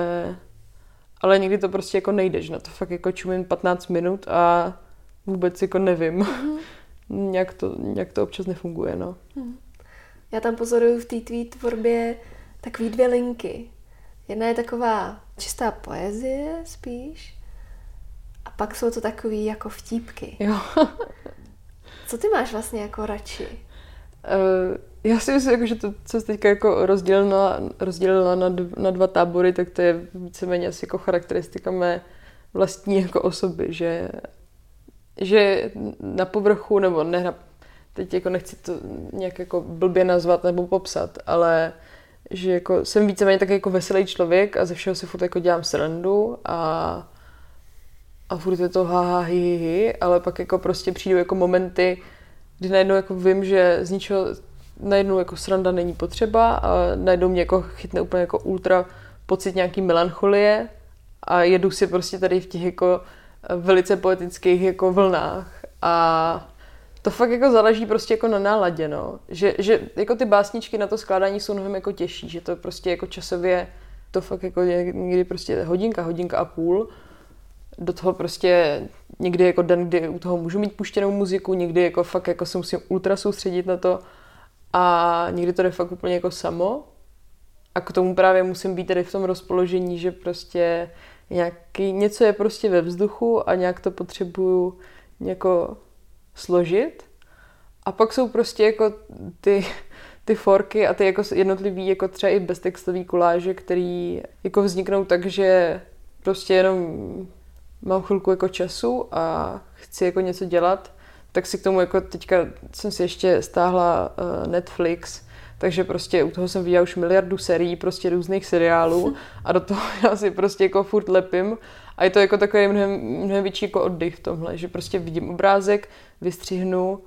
B: ale někdy to prostě jako nejde, že na to fakt jako čumím 15 minut a vůbec jako nevím. Mm. nějak, to, nějak to občas nefunguje, no. Mm.
A: Já tam pozoruju v té tvý tvorbě takový dvě linky. Jedna je taková čistá poezie spíš a pak jsou to takový jako vtípky.
B: Jo.
A: Co ty máš vlastně jako radši?
B: Uh, já si myslím, jako, že to, co jsi teďka jako rozdělila, rozdělila na, dv, na dva tábory, tak to je víceméně asi jako charakteristika mé vlastní jako osoby, že, že na povrchu, nebo ne na, teď jako nechci to nějak jako blbě nazvat nebo popsat, ale že jako jsem víceméně tak jako veselý člověk a ze všeho si furt jako dělám srandu a a furt je to ha, ha hi, hi, hi, ale pak jako prostě přijdou jako momenty, kdy najednou jako vím, že z ničeho najednou jako sranda není potřeba a najednou mě jako chytne úplně jako ultra pocit nějaký melancholie a jedu si prostě tady v těch jako velice poetických jako vlnách a to fakt jako záleží prostě jako na náladě, no. Že, že jako ty básničky na to skládání jsou mnohem jako těžší, že to prostě jako časově to fakt jako někdy prostě hodinka, hodinka a půl. Do toho prostě někdy jako den, kdy u toho můžu mít puštěnou muziku, někdy jako fakt jako se musím ultra soustředit na to a někdy to jde fakt úplně jako samo. A k tomu právě musím být tady v tom rozpoložení, že prostě nějaký, něco je prostě ve vzduchu a nějak to potřebuju jako složit. A pak jsou prostě jako ty, ty forky a ty jako jednotlivý, jako třeba i beztextový koláže, který jako vzniknou tak, že prostě jenom mám chvilku jako času a chci jako něco dělat, tak si k tomu jako teďka jsem si ještě stáhla uh, Netflix, takže prostě u toho jsem viděla už miliardu serií, prostě různých seriálů a do toho já si prostě jako furt lepím a je to jako takový mnohem, mnohem větší jako oddych v tomhle, že prostě vidím obrázek, vystřihnu,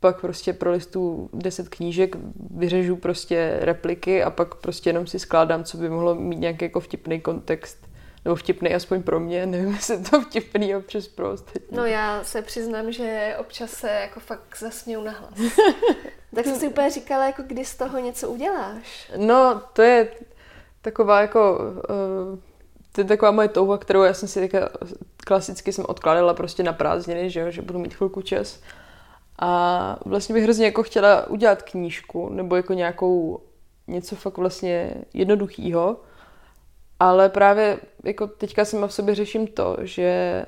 B: pak prostě pro listu 10 knížek, vyřežu prostě repliky a pak prostě jenom si skládám, co by mohlo mít nějaký jako vtipný kontext nebo vtipný aspoň pro mě, nevím, jestli to vtipný občas pro ostatní.
A: No já se přiznám, že občas se jako fakt zasměju na hlas. tak jsem si úplně říkala, jako kdy z toho něco uděláš.
B: No, to je taková jako, uh, to je taková moje touha, kterou já jsem si teďka klasicky jsem odkládala prostě na prázdniny, že, že budu mít chvilku čas. A vlastně bych hrozně jako chtěla udělat knížku, nebo jako nějakou něco fakt vlastně jednoduchýho, ale právě jako teďka jsem v sobě řeším to, že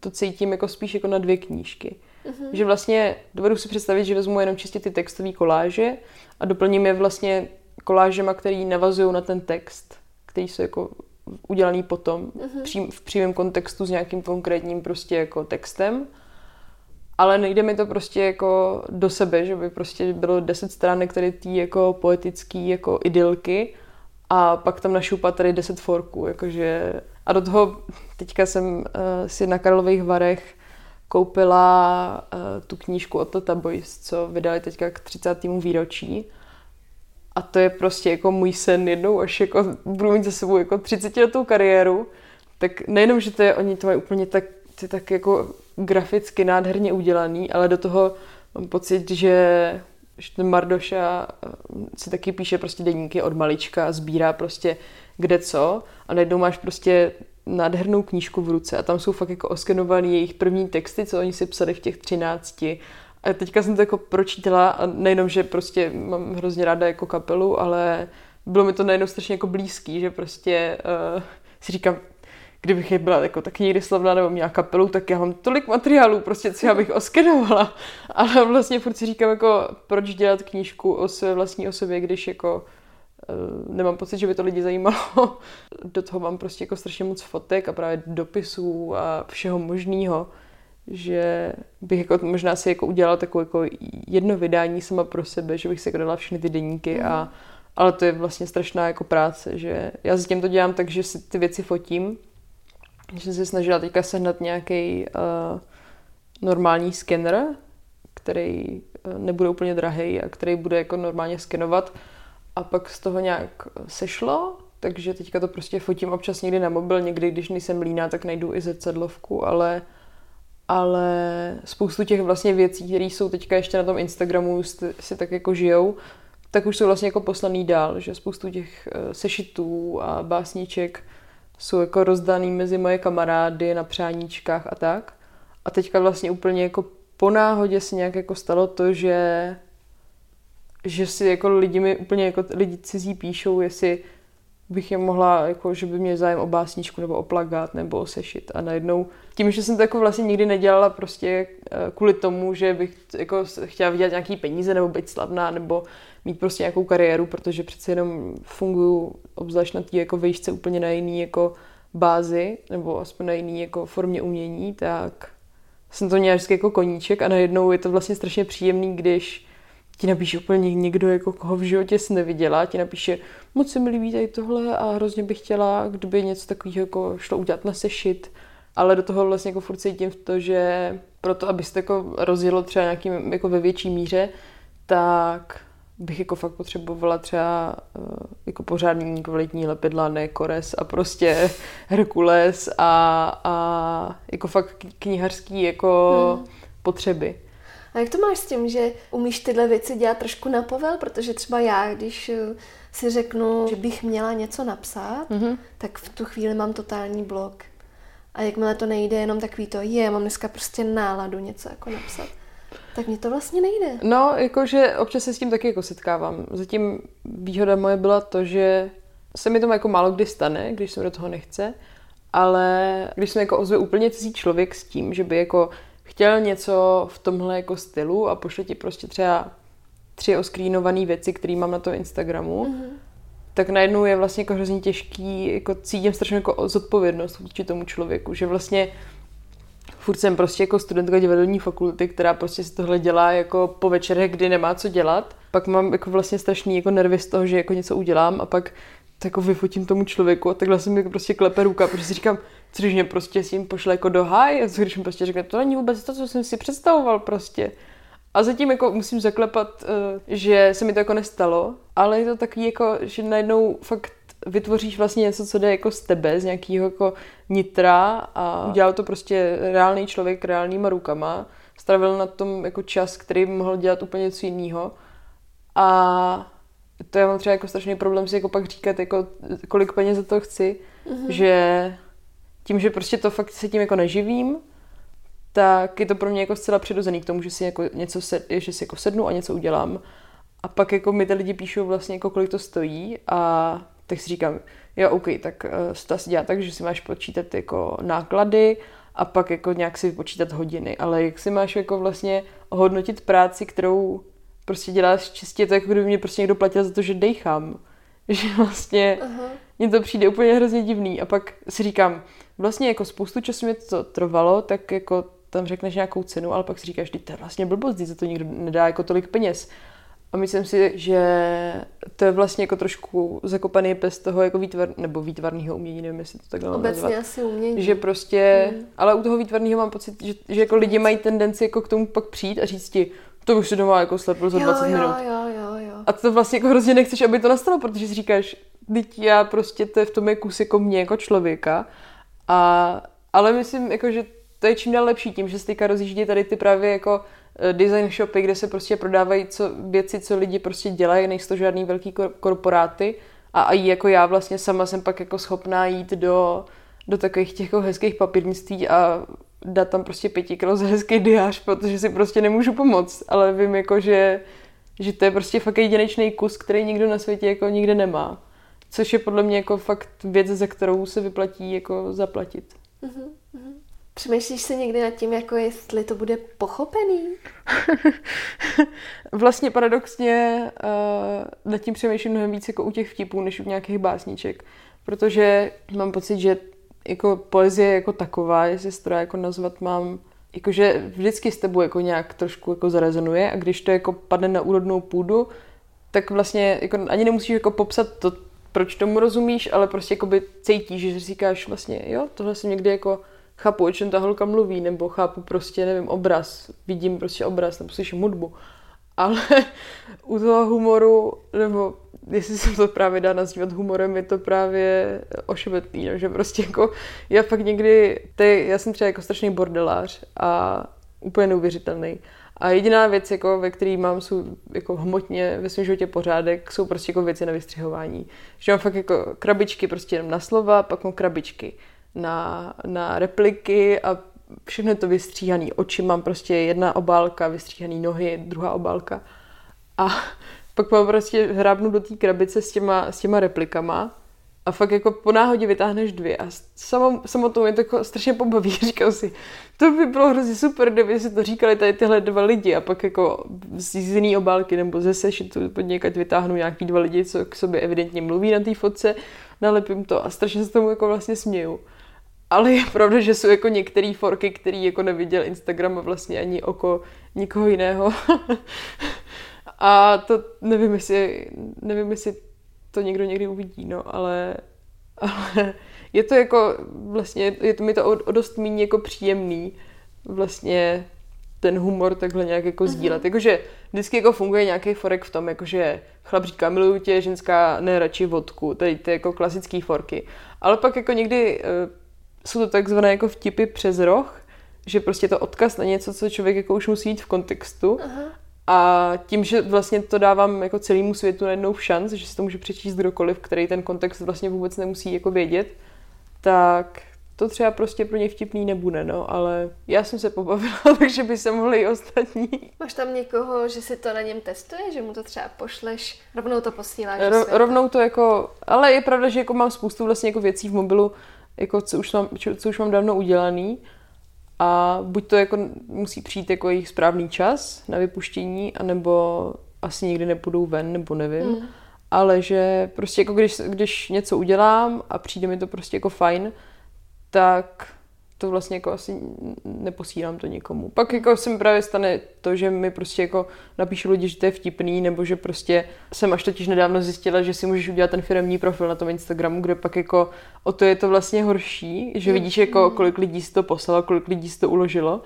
B: to cítím jako spíš jako na dvě knížky. Uh-huh. Že vlastně dovedu si představit, že vezmu jenom čistě ty textové koláže a doplním je vlastně kolážema, který navazují na ten text, který jsou jako udělaný potom uh-huh. v přímém kontextu s nějakým konkrétním prostě jako textem. Ale nejde mi to prostě jako do sebe, že by prostě bylo deset stránek tady tý jako poetický jako idylky a pak tam našupat tady 10 forků, jakože a do toho teďka jsem uh, si na Karlových Varech koupila uh, tu knížku od Tata Boys, co vydali teďka k 30. výročí. A to je prostě jako můj sen jednou, až jako budu mít za sebou jako 30 letou kariéru, tak nejenom, že to je, oni to mají úplně tak, ty tak jako graficky nádherně udělaný, ale do toho mám pocit, že že ten Mardoša eh, si taky píše prostě deníky od malička sbírá prostě kde co a najednou máš prostě nádhernou knížku v ruce a tam jsou fakt jako oskenovaný jejich první texty, co oni si psali v těch třinácti. A teďka jsem to jako pročítala a nejenom, že prostě mám hrozně ráda jako kapelu, ale bylo mi to najednou strašně jako blízký, že prostě uh, si říkám, kdybych je byla jako tak někdy slavná nebo měla kapelu, tak já mám tolik materiálů, prostě, co já bych oskenovala. Ale vlastně furt si říkám, jako, proč dělat knížku o své vlastní osobě, když jako uh, nemám pocit, že by to lidi zajímalo. Do toho mám prostě jako strašně moc fotek a právě dopisů a všeho možného, že bych jako možná si jako udělala takové jako jedno vydání sama pro sebe, že bych si jako dala všechny ty deníky a mhm. ale to je vlastně strašná jako práce, že já s tím to dělám tak, že si ty věci fotím že jsem se snažila teďka sehnat nějaký uh, normální skener, který uh, nebude úplně drahý a který bude jako normálně skenovat. A pak z toho nějak sešlo, takže teďka to prostě fotím občas někdy na mobil, někdy, když nejsem líná, tak najdu i zrcadlovku, ale ale spoustu těch vlastně věcí, které jsou teďka ještě na tom Instagramu, si tak jako žijou, tak už jsou vlastně jako poslaný dál, že spoustu těch uh, sešitů a básniček jsou jako rozdaný mezi moje kamarády na přáníčkách a tak. A teďka vlastně úplně jako po náhodě se nějak jako stalo to, že že si jako lidi mi úplně jako lidi cizí píšou, jestli bych je mohla, jako, že by mě zájem o básničku nebo o plagát nebo o sešit. A najednou, tím, že jsem to jako vlastně nikdy nedělala prostě eh, kvůli tomu, že bych jako chtěla vydělat nějaký peníze nebo být slavná nebo mít prostě nějakou kariéru, protože přece jenom funguju obzvlášť na té jako výšce úplně na jiný jako bázi, nebo aspoň na jiný jako formě umění, tak jsem to měla vždycky jako koníček a najednou je to vlastně strašně příjemný, když ti napíše úplně někdo, jako koho v životě jsi neviděla, ti napíše, moc se mi líbí tady tohle a hrozně bych chtěla, kdyby něco takového jako šlo udělat na sešit, ale do toho vlastně jako furt cítím v to, že proto, abyste jako rozjelo třeba nějakým jako ve větší míře, tak bych jako fakt potřebovala třeba uh, jako pořádný kvalitní lepidla, ne kores a prostě Herkules a, a jako fakt knihařský jako hmm. potřeby.
A: A jak to máš s tím, že umíš tyhle věci dělat trošku na povel? Protože třeba já, když eh, si řeknu, že bych měla něco napsat, mm-hmm. tak v tu chvíli mám totální blok. A jakmile to nejde, jenom takový to, je, mám dneska prostě náladu něco jako napsat. Tak mě to vlastně nejde.
B: No, jakože občas se s tím taky jako setkávám. Zatím výhoda moje byla to, že se mi to jako málo kdy stane, když se do toho nechce, ale když jsem jako ozve úplně cizí člověk s tím, že by jako chtěl něco v tomhle jako stylu a pošle ti prostě třeba tři oskrínované věci, které mám na tom Instagramu, mm-hmm. tak najednou je vlastně jako hrozně těžký, jako cítím strašně jako zodpovědnost vůči tomu člověku, že vlastně furt jsem prostě jako studentka divadelní fakulty, která prostě si tohle dělá jako po večerech, kdy nemá co dělat. Pak mám jako vlastně strašný jako nervy z toho, že jako něco udělám a pak tak jako vyfotím tomu člověku a takhle se mi prostě klepe ruka, protože si říkám, co když mě prostě s tím pošle jako do háj, a co když mi prostě řekne, to není vůbec to, co jsem si představoval prostě. A zatím jako musím zaklepat, eh, že se mi to jako nestalo, ale je to takový jako, že najednou fakt vytvoříš vlastně něco, co jde jako z tebe, z nějakého jako nitra a udělal to prostě reálný člověk reálnýma rukama. Stravil na tom jako čas, který mohl dělat úplně něco jiného. A to já mám třeba jako strašný problém si jako pak říkat, jako kolik peněz za to chci, mm-hmm. že tím, že prostě to fakt se tím jako neživím, tak je to pro mě jako zcela přirozený k tomu, že si jako něco sed, že si jako sednu a něco udělám. A pak jako mi ty lidi píšou vlastně jako kolik to stojí a tak si říkám, jo, OK, tak uh, to asi dělá tak, že si máš počítat jako náklady a pak jako nějak si počítat hodiny, ale jak si máš jako vlastně hodnotit práci, kterou prostě děláš čistě tak, jako kdyby mě prostě někdo platil za to, že dejchám. Že vlastně uh-huh. mně to přijde úplně hrozně divný a pak si říkám, vlastně jako spoustu času mi to trvalo, tak jako tam řekneš nějakou cenu, ale pak si říkáš, že to je vlastně blbost, za to nikdo nedá jako tolik peněz. A myslím si, že to je vlastně jako trošku zakopaný pes toho jako výtvar, nebo výtvarného umění, nevím, jestli to takhle
A: Obecně nazvat. asi umění.
B: Že prostě, hmm. ale u toho výtvarného mám pocit, že, že jako lidi mají tendenci jako k tomu pak přijít a říct ti, to už si doma jako slepil za 20
A: jo,
B: minut.
A: Jo, jo, jo.
B: A to vlastně jako hrozně nechceš, aby to nastalo, protože si říkáš, teď já prostě to je v tom je kus jako mě jako člověka. A, ale myslím, jako, že to je čím dál lepší tím, že se teďka rozjíždí tady ty právě jako design shopy, kde se prostě prodávají co, věci, co lidi prostě dělají, nejsou to žádný velký korporáty a, a jako já vlastně sama jsem pak jako schopná jít do, do takových těch jako hezkých papírnictví a dát tam prostě pěti kilo za hezký diář, protože si prostě nemůžu pomoct, ale vím jako, že, že to je prostě fakt jedinečný kus, který nikdo na světě jako nikde nemá. Což je podle mě jako fakt věc, za kterou se vyplatí jako zaplatit. Uh-huh,
A: Přemýšlíš se někdy nad tím, jako jestli to bude pochopený?
B: vlastně paradoxně uh, nad tím přemýšlím mnohem víc jako u těch vtipů, než u nějakých básniček. Protože mám pocit, že jako poezie jako taková, jestli se to jako nazvat, mám jakože vždycky s tebou jako nějak trošku jako zarezonuje a když to jako padne na úrodnou půdu, tak vlastně jako ani nemusíš jako popsat to, proč tomu rozumíš, ale prostě jako by cítíš, že říkáš vlastně, jo, tohle jsem někdy jako chápu, o čem ta holka mluví, nebo chápu prostě, nevím, obraz, vidím prostě obraz, nebo slyším hudbu. Ale u toho humoru, nebo jestli se to právě dá nazývat humorem, je to právě ošemetný, no, že prostě jako já fakt někdy, ty, já jsem třeba jako strašný bordelář a úplně neuvěřitelný. A jediná věc, jako, ve které mám jsou jako hmotně ve svém životě pořádek, jsou prostě jako věci na vystřihování. Že mám fakt jako krabičky prostě jenom na slova, pak mám krabičky na, na repliky a všechno je to vystříhaný. Oči mám prostě jedna obálka, vystříhaný nohy, druhá obálka. A pak mám prostě hrábnu do té krabice s těma, s těma replikama a fakt jako po náhodě vytáhneš dvě a samo, samotnou mě to jako strašně pobaví. Říkal si, to by bylo hrozně super, kdyby si to říkali tady tyhle dva lidi a pak jako z jiný obálky nebo ze sešitu pod někať vytáhnu nějaký dva lidi, co k sobě evidentně mluví na té fotce, nalepím to a strašně se tomu jako vlastně směju. Ale je pravda, že jsou jako některé forky, který jako neviděl Instagram a vlastně ani oko nikoho jiného. a to nevím, jestli, nevím, jestli to někdo někdy uvidí, no, ale, ale je to jako vlastně, je to mi to o, o dost méně jako příjemný vlastně ten humor takhle nějak jako mm-hmm. sdílet. Jakože vždycky jako funguje nějaký forek v tom, jakože chlap říká miluju tě, ženská ne radši vodku, tady ty jako klasický forky. Ale pak jako někdy uh, jsou to takzvané jako vtipy přes roh, že prostě to odkaz na něco, co člověk jako už musí jít v kontextu. Aha. A tím, že vlastně to dávám jako celému světu najednou v šanc, že si to může přečíst kdokoliv, který ten kontext vlastně vůbec nemusí jako vědět, tak to třeba prostě pro ně vtipný nebude, no, ale já jsem se pobavila, takže by se mohli i ostatní.
A: Máš tam někoho, že si to na něm testuje, že mu to třeba pošleš, rovnou to posíláš?
B: Ro, rovnou to jako, ale je pravda, že jako mám spoustu vlastně jako věcí v mobilu, jako co už mám, co už mám dávno udělaný a buď to jako musí přijít jako jejich správný čas na vypuštění, anebo asi nikdy nepůjdou ven, nebo nevím. Mm. Ale že prostě jako když, když něco udělám a přijde mi to prostě jako fajn, tak to vlastně jako asi neposílám to nikomu. Pak jako se mi právě stane to, že mi prostě jako napíšu lidi, že to je vtipný, nebo že prostě jsem až totiž nedávno zjistila, že si můžeš udělat ten firmní profil na tom Instagramu, kde pak jako o to je to vlastně horší, že vidíš jako kolik lidí si to poslalo, kolik lidí si to uložilo.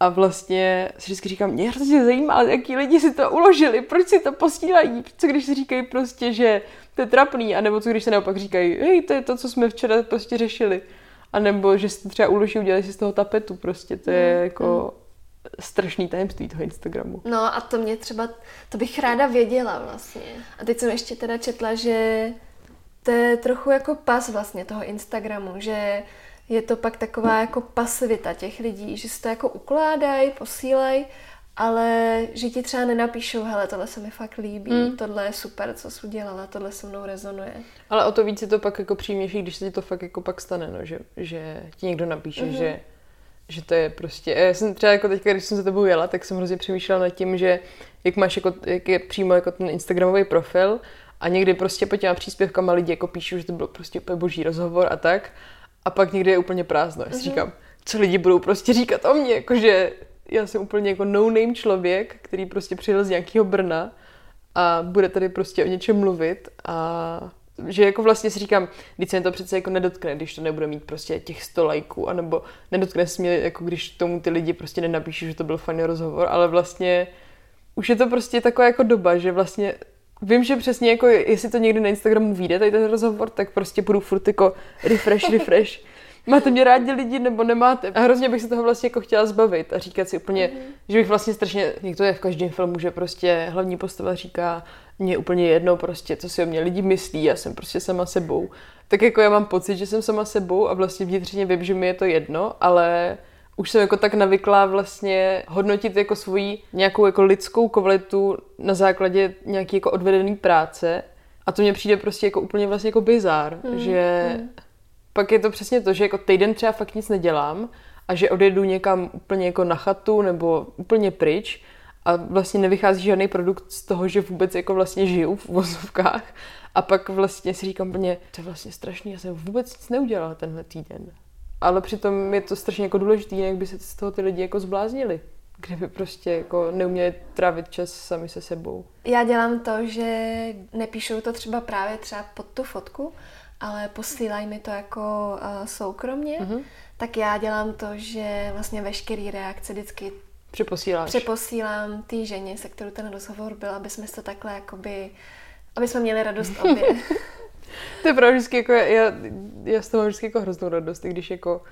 B: A vlastně si vždycky říkám, mě hrozně zajímá, jaký lidi si to uložili, proč si to posílají, co když si říkají prostě, že to je trapný, anebo co když se naopak říkají, hej, to je to, co jsme včera prostě řešili. A nebo že si třeba uloží, udělali si z toho tapetu prostě, to je mm, jako mm. strašný tajemství toho Instagramu.
A: No a to mě třeba, to bych ráda věděla vlastně. A teď jsem ještě teda četla, že to je trochu jako pas vlastně toho Instagramu, že je to pak taková jako pasivita těch lidí, že si to jako ukládají, posílají ale že ti třeba nenapíšou, hele, tohle se mi fakt líbí, mm. tohle je super, co jsi udělala, tohle se mnou rezonuje.
B: Ale o to víc je to pak jako příjemnější, když se ti to fakt jako pak stane, no, že, že ti někdo napíše, mm-hmm. že, že to je prostě, já jsem třeba jako teď, když jsem za tebou jela, tak jsem hrozně přemýšlela nad tím, že jak máš jako, jak je přímo jako ten Instagramový profil a někdy prostě pod těma příspěvkama lidi jako píšou, že to byl prostě úplně boží rozhovor a tak a pak někdy je úplně prázdno. Já si mm-hmm. říkám, co lidi budou prostě říkat o mně, jakože já jsem úplně jako no-name člověk, který prostě přijel z nějakého Brna a bude tady prostě o něčem mluvit a že jako vlastně si říkám, když se mě to přece jako nedotkne, když to nebude mít prostě těch 100 lajků, anebo nedotkne se mě, jako když tomu ty lidi prostě nenapíší, že to byl fajný rozhovor, ale vlastně už je to prostě taková jako doba, že vlastně Vím, že přesně jako, jestli to někdy na Instagramu vyjde, tady ten rozhovor, tak prostě budu furt jako refresh, refresh máte mě rádi lidi nebo nemáte. A hrozně bych se toho vlastně jako chtěla zbavit a říkat si úplně, mm-hmm. že bych vlastně strašně, někdo je v každém filmu, že prostě hlavní postava říká, mě úplně jedno prostě, co si o mě lidi myslí, já jsem prostě sama sebou. Tak jako já mám pocit, že jsem sama sebou a vlastně vnitřně vím, že mi je to jedno, ale už jsem jako tak navyklá vlastně hodnotit jako svoji nějakou jako lidskou kvalitu na základě nějaký jako odvedený práce a to mě přijde prostě jako úplně vlastně jako bizár, mm, že mm pak je to přesně to, že jako týden třeba fakt nic nedělám a že odjedu někam úplně jako na chatu nebo úplně pryč a vlastně nevychází žádný produkt z toho, že vůbec jako vlastně žiju v vozovkách a pak vlastně si říkám úplně, to je vlastně strašný, já jsem vůbec nic neudělala tenhle týden. Ale přitom je to strašně jako důležité, jak by se z toho ty lidi jako zbláznili kdyby prostě jako neuměli trávit čas sami se sebou.
A: Já dělám to, že nepíšou to třeba právě třeba pod tu fotku, ale posílají mi to jako uh, soukromně, mm-hmm. tak já dělám to, že vlastně veškerý reakce vždycky
B: Přeposíláš.
A: přeposílám té ženě, se kterou ten rozhovor byl, aby jsme to takhle jakoby, aby jsme měli radost obě.
B: to je pravda vždycky jako, já, já z toho mám vždycky jako hroznou radost, i když jako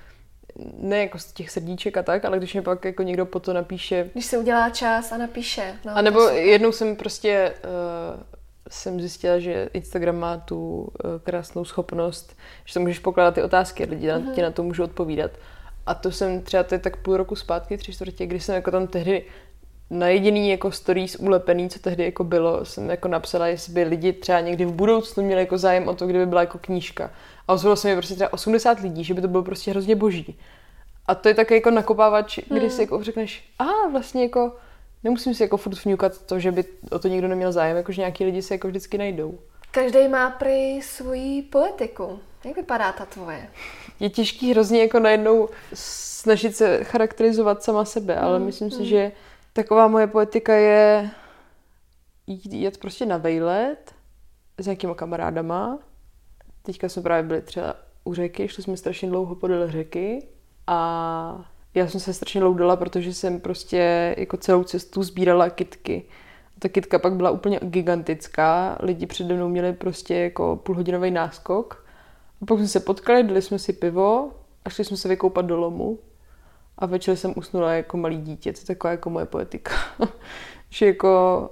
B: ne jako z těch srdíček a tak, ale když mě pak jako někdo po to napíše.
A: Když se udělá čas a napíše.
B: No, a nebo jednou jsem prostě uh, jsem zjistila, že Instagram má tu eh, krásnou schopnost, že to můžeš pokládat ty otázky a lidi mm-hmm. ti na to můžou odpovídat. A to jsem třeba to je tak půl roku zpátky, tři čtvrtě, kdy jsem jako tam tehdy na jediný jako stories ulepený, co tehdy jako bylo, jsem jako napsala, jestli by lidi třeba někdy v budoucnu měli jako zájem o to, kdyby byla jako knížka. A ozvalo se mi prostě třeba 80 lidí, že by to bylo prostě hrozně boží. A to je také jako nakopávač, kdy hmm. si jako řekneš, a vlastně jako nemusím si jako furt vňukat to, že by o to nikdo neměl zájem, jakože nějaký lidi se jako vždycky najdou.
A: Každý má prý svoji poetiku. Jak vypadá ta tvoje?
B: Je těžký hrozně jako najednou snažit se charakterizovat sama sebe, ale mm, myslím mm. si, že taková moje poetika je jít, jít prostě na vejlet s nějakýma kamarádama. Teďka jsme právě byli třeba u řeky, šli jsme strašně dlouho podél řeky a já jsem se strašně loudala, protože jsem prostě jako celou cestu sbírala kitky. Ta kitka pak byla úplně gigantická, lidi přede mnou měli prostě jako půlhodinový náskok. A pak jsme se potkali, dali jsme si pivo a šli jsme se vykoupat do lomu. a večer jsem usnula jako malý dítě, to je taková jako moje poetika. že jako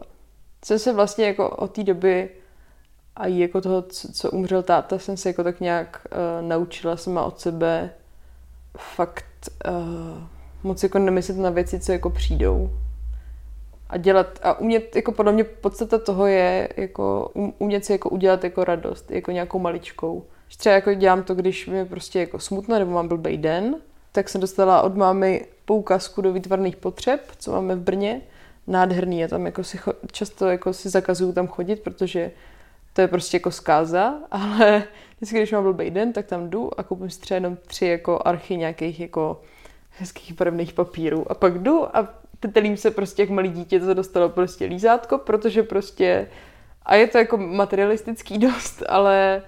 B: jsem se vlastně jako od té doby a jako toho, co, co umřel táta, jsem se jako tak nějak uh, naučila sama od sebe fakt uh, moc jako nemyslet na věci, co jako přijdou. A dělat, a umět, jako podle mě podstata toho je jako um, umět si jako udělat jako radost, jako nějakou maličkou. Třeba jako dělám to, když mi prostě jako smutno nebo mám blbý den, tak jsem dostala od mámy poukazku do výtvarných potřeb, co máme v Brně. Nádherný je tam jako si cho- často jako si zakazuju tam chodit, protože to je prostě jako zkáza, ale vždycky, když mám blbý den, tak tam jdu a koupím si třeba jenom tři jako archy nějakých jako hezkých barevných papírů a pak jdu a tetelím se prostě jak malý dítě to dostalo prostě lízátko, protože prostě a je to jako materialistický dost, ale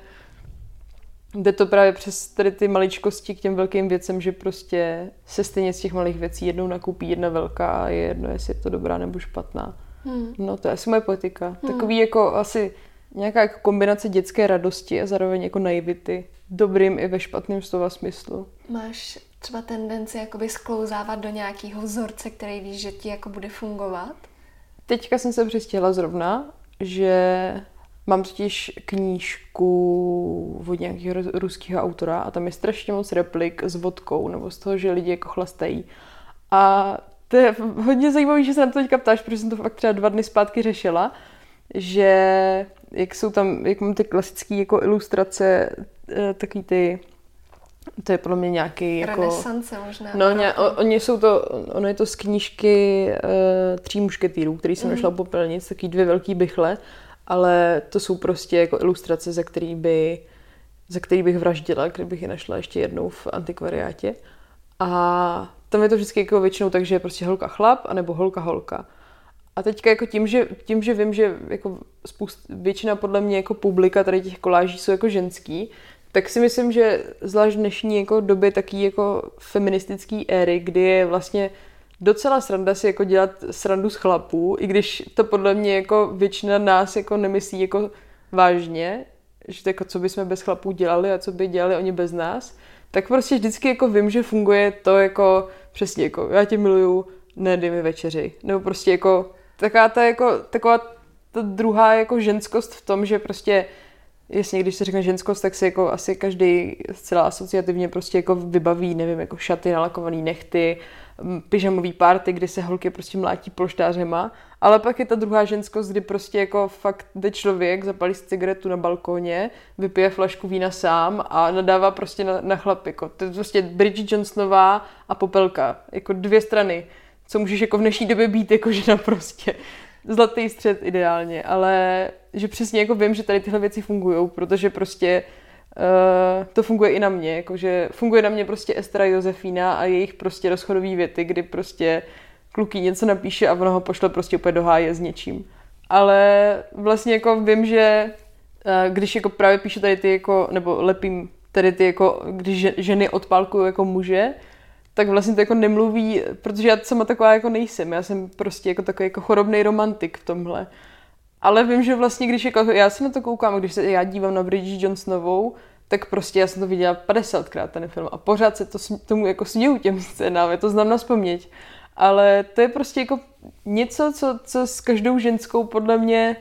B: jde to právě přes tady ty maličkosti k těm velkým věcem, že prostě se stejně z těch malých věcí jednou nakupí jedna velká a je jedno, jestli je to dobrá nebo špatná. Hmm. No to je asi moje poetika. Hmm. Takový jako asi nějaká jako kombinace dětské radosti a zároveň jako naivity. Dobrým i ve špatném slova smyslu.
A: Máš třeba tendenci jakoby sklouzávat do nějakého vzorce, který víš, že ti jako bude fungovat?
B: Teďka jsem se přistěhla zrovna, že mám totiž knížku od nějakého ruského autora a tam je strašně moc replik s vodkou nebo z toho, že lidi jako chlastají. A to je hodně zajímavé, že se na to teďka ptáš, protože jsem to fakt třeba dva dny zpátky řešila, že jak jsou tam, jak mám ty klasické jako ilustrace, eh, takový ty to je podle mě nějaký jako...
A: Renesance možná.
B: No, ně, o, oni jsou to, ono je to z knížky uh, Tří mušketýrů, který jsem mm. našla popelnic, taky dvě velký bychle, ale to jsou prostě jako ilustrace, za který by za který bych vraždila, kdybych je našla ještě jednou v antikvariátě. A tam je to vždycky jako většinou tak, že je prostě holka chlap, anebo holka holka. A teďka jako tím, že, tím, že vím, že jako spoust, většina podle mě jako publika tady těch koláží jsou jako ženský, tak si myslím, že zvlášť v dnešní jako době taký jako feministický éry, kdy je vlastně docela sranda si jako dělat srandu z chlapů, i když to podle mě jako většina nás jako nemyslí jako vážně, že to jako co bychom bez chlapů dělali a co by dělali oni bez nás, tak prostě vždycky jako vím, že funguje to jako přesně jako já tě miluju, ne dej mi večeři. Nebo prostě jako taková ta jako taková ta druhá jako ženskost v tom, že prostě Jasně, když se řekne ženskost, tak si jako asi každý zcela asociativně prostě jako vybaví, nevím, jako šaty, nalakovaný nechty, pyžamový párty, kdy se holky prostě mlátí polštářema, ale pak je ta druhá ženskost, kdy prostě jako fakt jde člověk, zapalí si cigaretu na balkóně, vypije flašku vína sám a nadává prostě na, na chlap, jako to je prostě Bridget Johnsonová a Popelka, jako dvě strany, co můžeš jako v dnešní době být jako žena prostě zlatý střed ideálně, ale že přesně jako vím, že tady tyhle věci fungují, protože prostě uh, to funguje i na mě, jakože funguje na mě prostě Estra Josefína a jejich prostě rozchodové věty, kdy prostě kluký něco napíše a ono ho pošle prostě úplně do háje s něčím. Ale vlastně jako vím, že uh, když jako právě píšu tady ty jako, nebo lepím tady ty jako, když ženy odpálkují jako muže, tak vlastně to jako nemluví, protože já sama taková jako nejsem. Já jsem prostě jako takový jako chorobný romantik v tomhle. Ale vím, že vlastně, když jako, já se na to koukám, když se já dívám na Bridget Johnsonovou, tak prostě já jsem to viděla 50krát ten film a pořád se to, tomu jako směju těm scénám, je to znám na vzpomněť. Ale to je prostě jako něco, co, co s každou ženskou podle mě,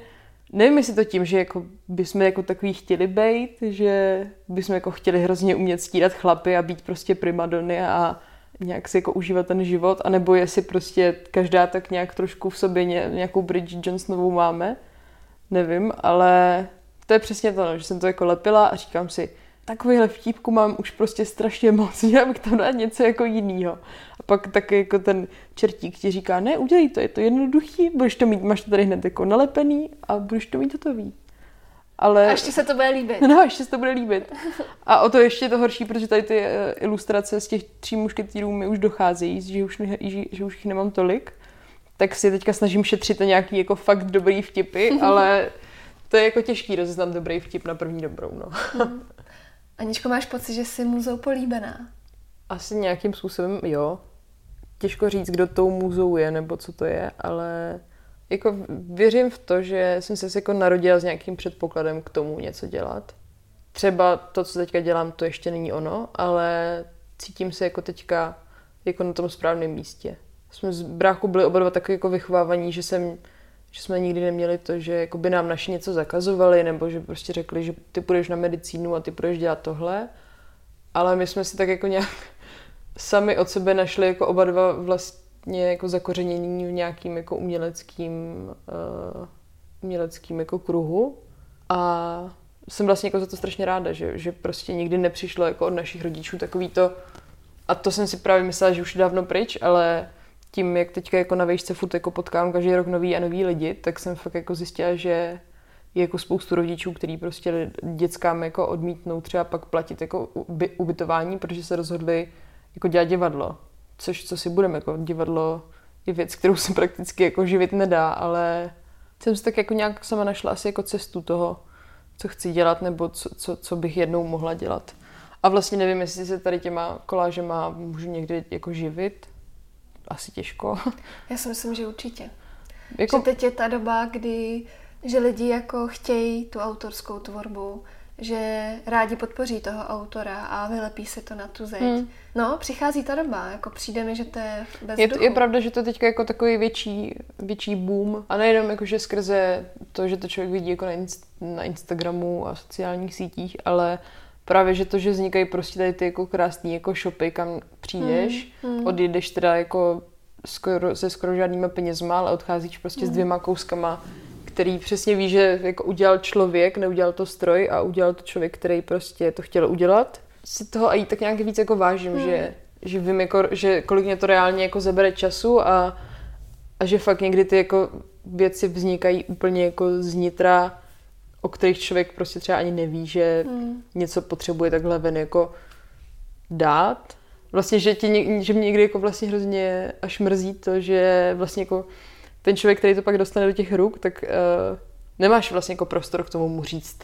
B: nevím jestli to tím, že jako bychom jako takový chtěli být, že bychom jako chtěli hrozně umět stírat chlapy a být prostě primadony a, nějak si jako užívat ten život, anebo jestli prostě každá tak nějak trošku v sobě nějakou Bridget Johnsonovou máme, nevím, ale to je přesně to, no, že jsem to jako lepila a říkám si, takovýhle vtípku mám už prostě strašně moc, měla bych tam dát něco jako jinýho. A pak taky jako ten čertík ti říká, ne, udělej to, je to jednoduchý, budeš to mít, máš to tady hned jako nalepený a budeš to mít hotový.
A: Ale... A ještě se to bude líbit.
B: No, ještě se to bude líbit. A o to ještě je to horší, protože tady ty eh, ilustrace z těch tří mušketýrů mi už docházejí, že už, ne, že už jich nemám tolik. Tak si teďka snažím šetřit na nějaký jako fakt dobrý vtipy, ale to je jako těžký rozeznat dobrý vtip na první dobrou. No.
A: Hmm. Aničko, máš pocit, že jsi muzou políbená?
B: Asi nějakým způsobem, jo. Těžko říct, kdo tou muzou je, nebo co to je, ale jako věřím v to, že jsem se jako narodila s nějakým předpokladem k tomu něco dělat. Třeba to, co teďka dělám, to ještě není ono, ale cítím se jako teďka jako na tom správném místě. Jsme z bráchu byli oba dva taky jako vychovávaní, že jsem že jsme nikdy neměli to, že jako by nám naši něco zakazovali, nebo že prostě řekli, že ty půjdeš na medicínu a ty půjdeš dělat tohle. Ale my jsme si tak jako nějak sami od sebe našli jako oba dva vlastně jako zakořenění v nějakým jako uměleckým, uh, uměleckým jako kruhu. A jsem vlastně jako za to strašně ráda, že, že prostě nikdy nepřišlo jako od našich rodičů takový to, a to jsem si právě myslela, že už je dávno pryč, ale tím, jak teďka jako na výšce furt jako potkám každý rok nový a nový lidi, tak jsem fakt jako zjistila, že je jako spoustu rodičů, který prostě dětskám jako odmítnou třeba pak platit jako ubytování, protože se rozhodli jako dělat divadlo. Což, co si budeme, jako divadlo je věc, kterou se prakticky jako živit nedá, ale jsem si tak jako nějak sama našla asi jako cestu toho, co chci dělat, nebo co, co, co bych jednou mohla dělat. A vlastně nevím, jestli se tady těma kolážema můžu někdy jako živit. Asi těžko.
A: Já si myslím, že určitě. Jako... Že teď je ta doba, kdy že lidi jako chtějí tu autorskou tvorbu, že rádi podpoří toho autora a vylepí se to na tu zeď. Hmm. No, přichází ta doba, jako přijde mi, že to je bez
B: je, je pravda, že to teď jako takový větší, větší boom a nejenom jako, že skrze to, že to člověk vidí jako na, inst- na Instagramu a sociálních sítích, ale právě, že to, že vznikají prostě tady ty jako krásný jako shopy, kam přijdeš, hmm. Hmm. odjedeš teda jako skoro, se skoro žádnýma penězma, ale odcházíš prostě hmm. s dvěma kouskama který přesně ví, že jako udělal člověk, neudělal to stroj a udělal to člověk, který prostě to chtěl udělat. Si toho i tak nějak víc jako vážím, hmm. že, že vím, jako, že kolik mě to reálně jako zabere času a, a že fakt někdy ty jako věci vznikají úplně jako znitra, o kterých člověk prostě třeba ani neví, že hmm. něco potřebuje takhle ven jako dát. Vlastně, že, ti, že mě někdy jako vlastně hrozně až mrzí to, že vlastně jako ten člověk, který to pak dostane do těch ruk, tak uh, nemáš vlastně jako prostor k tomu mu říct,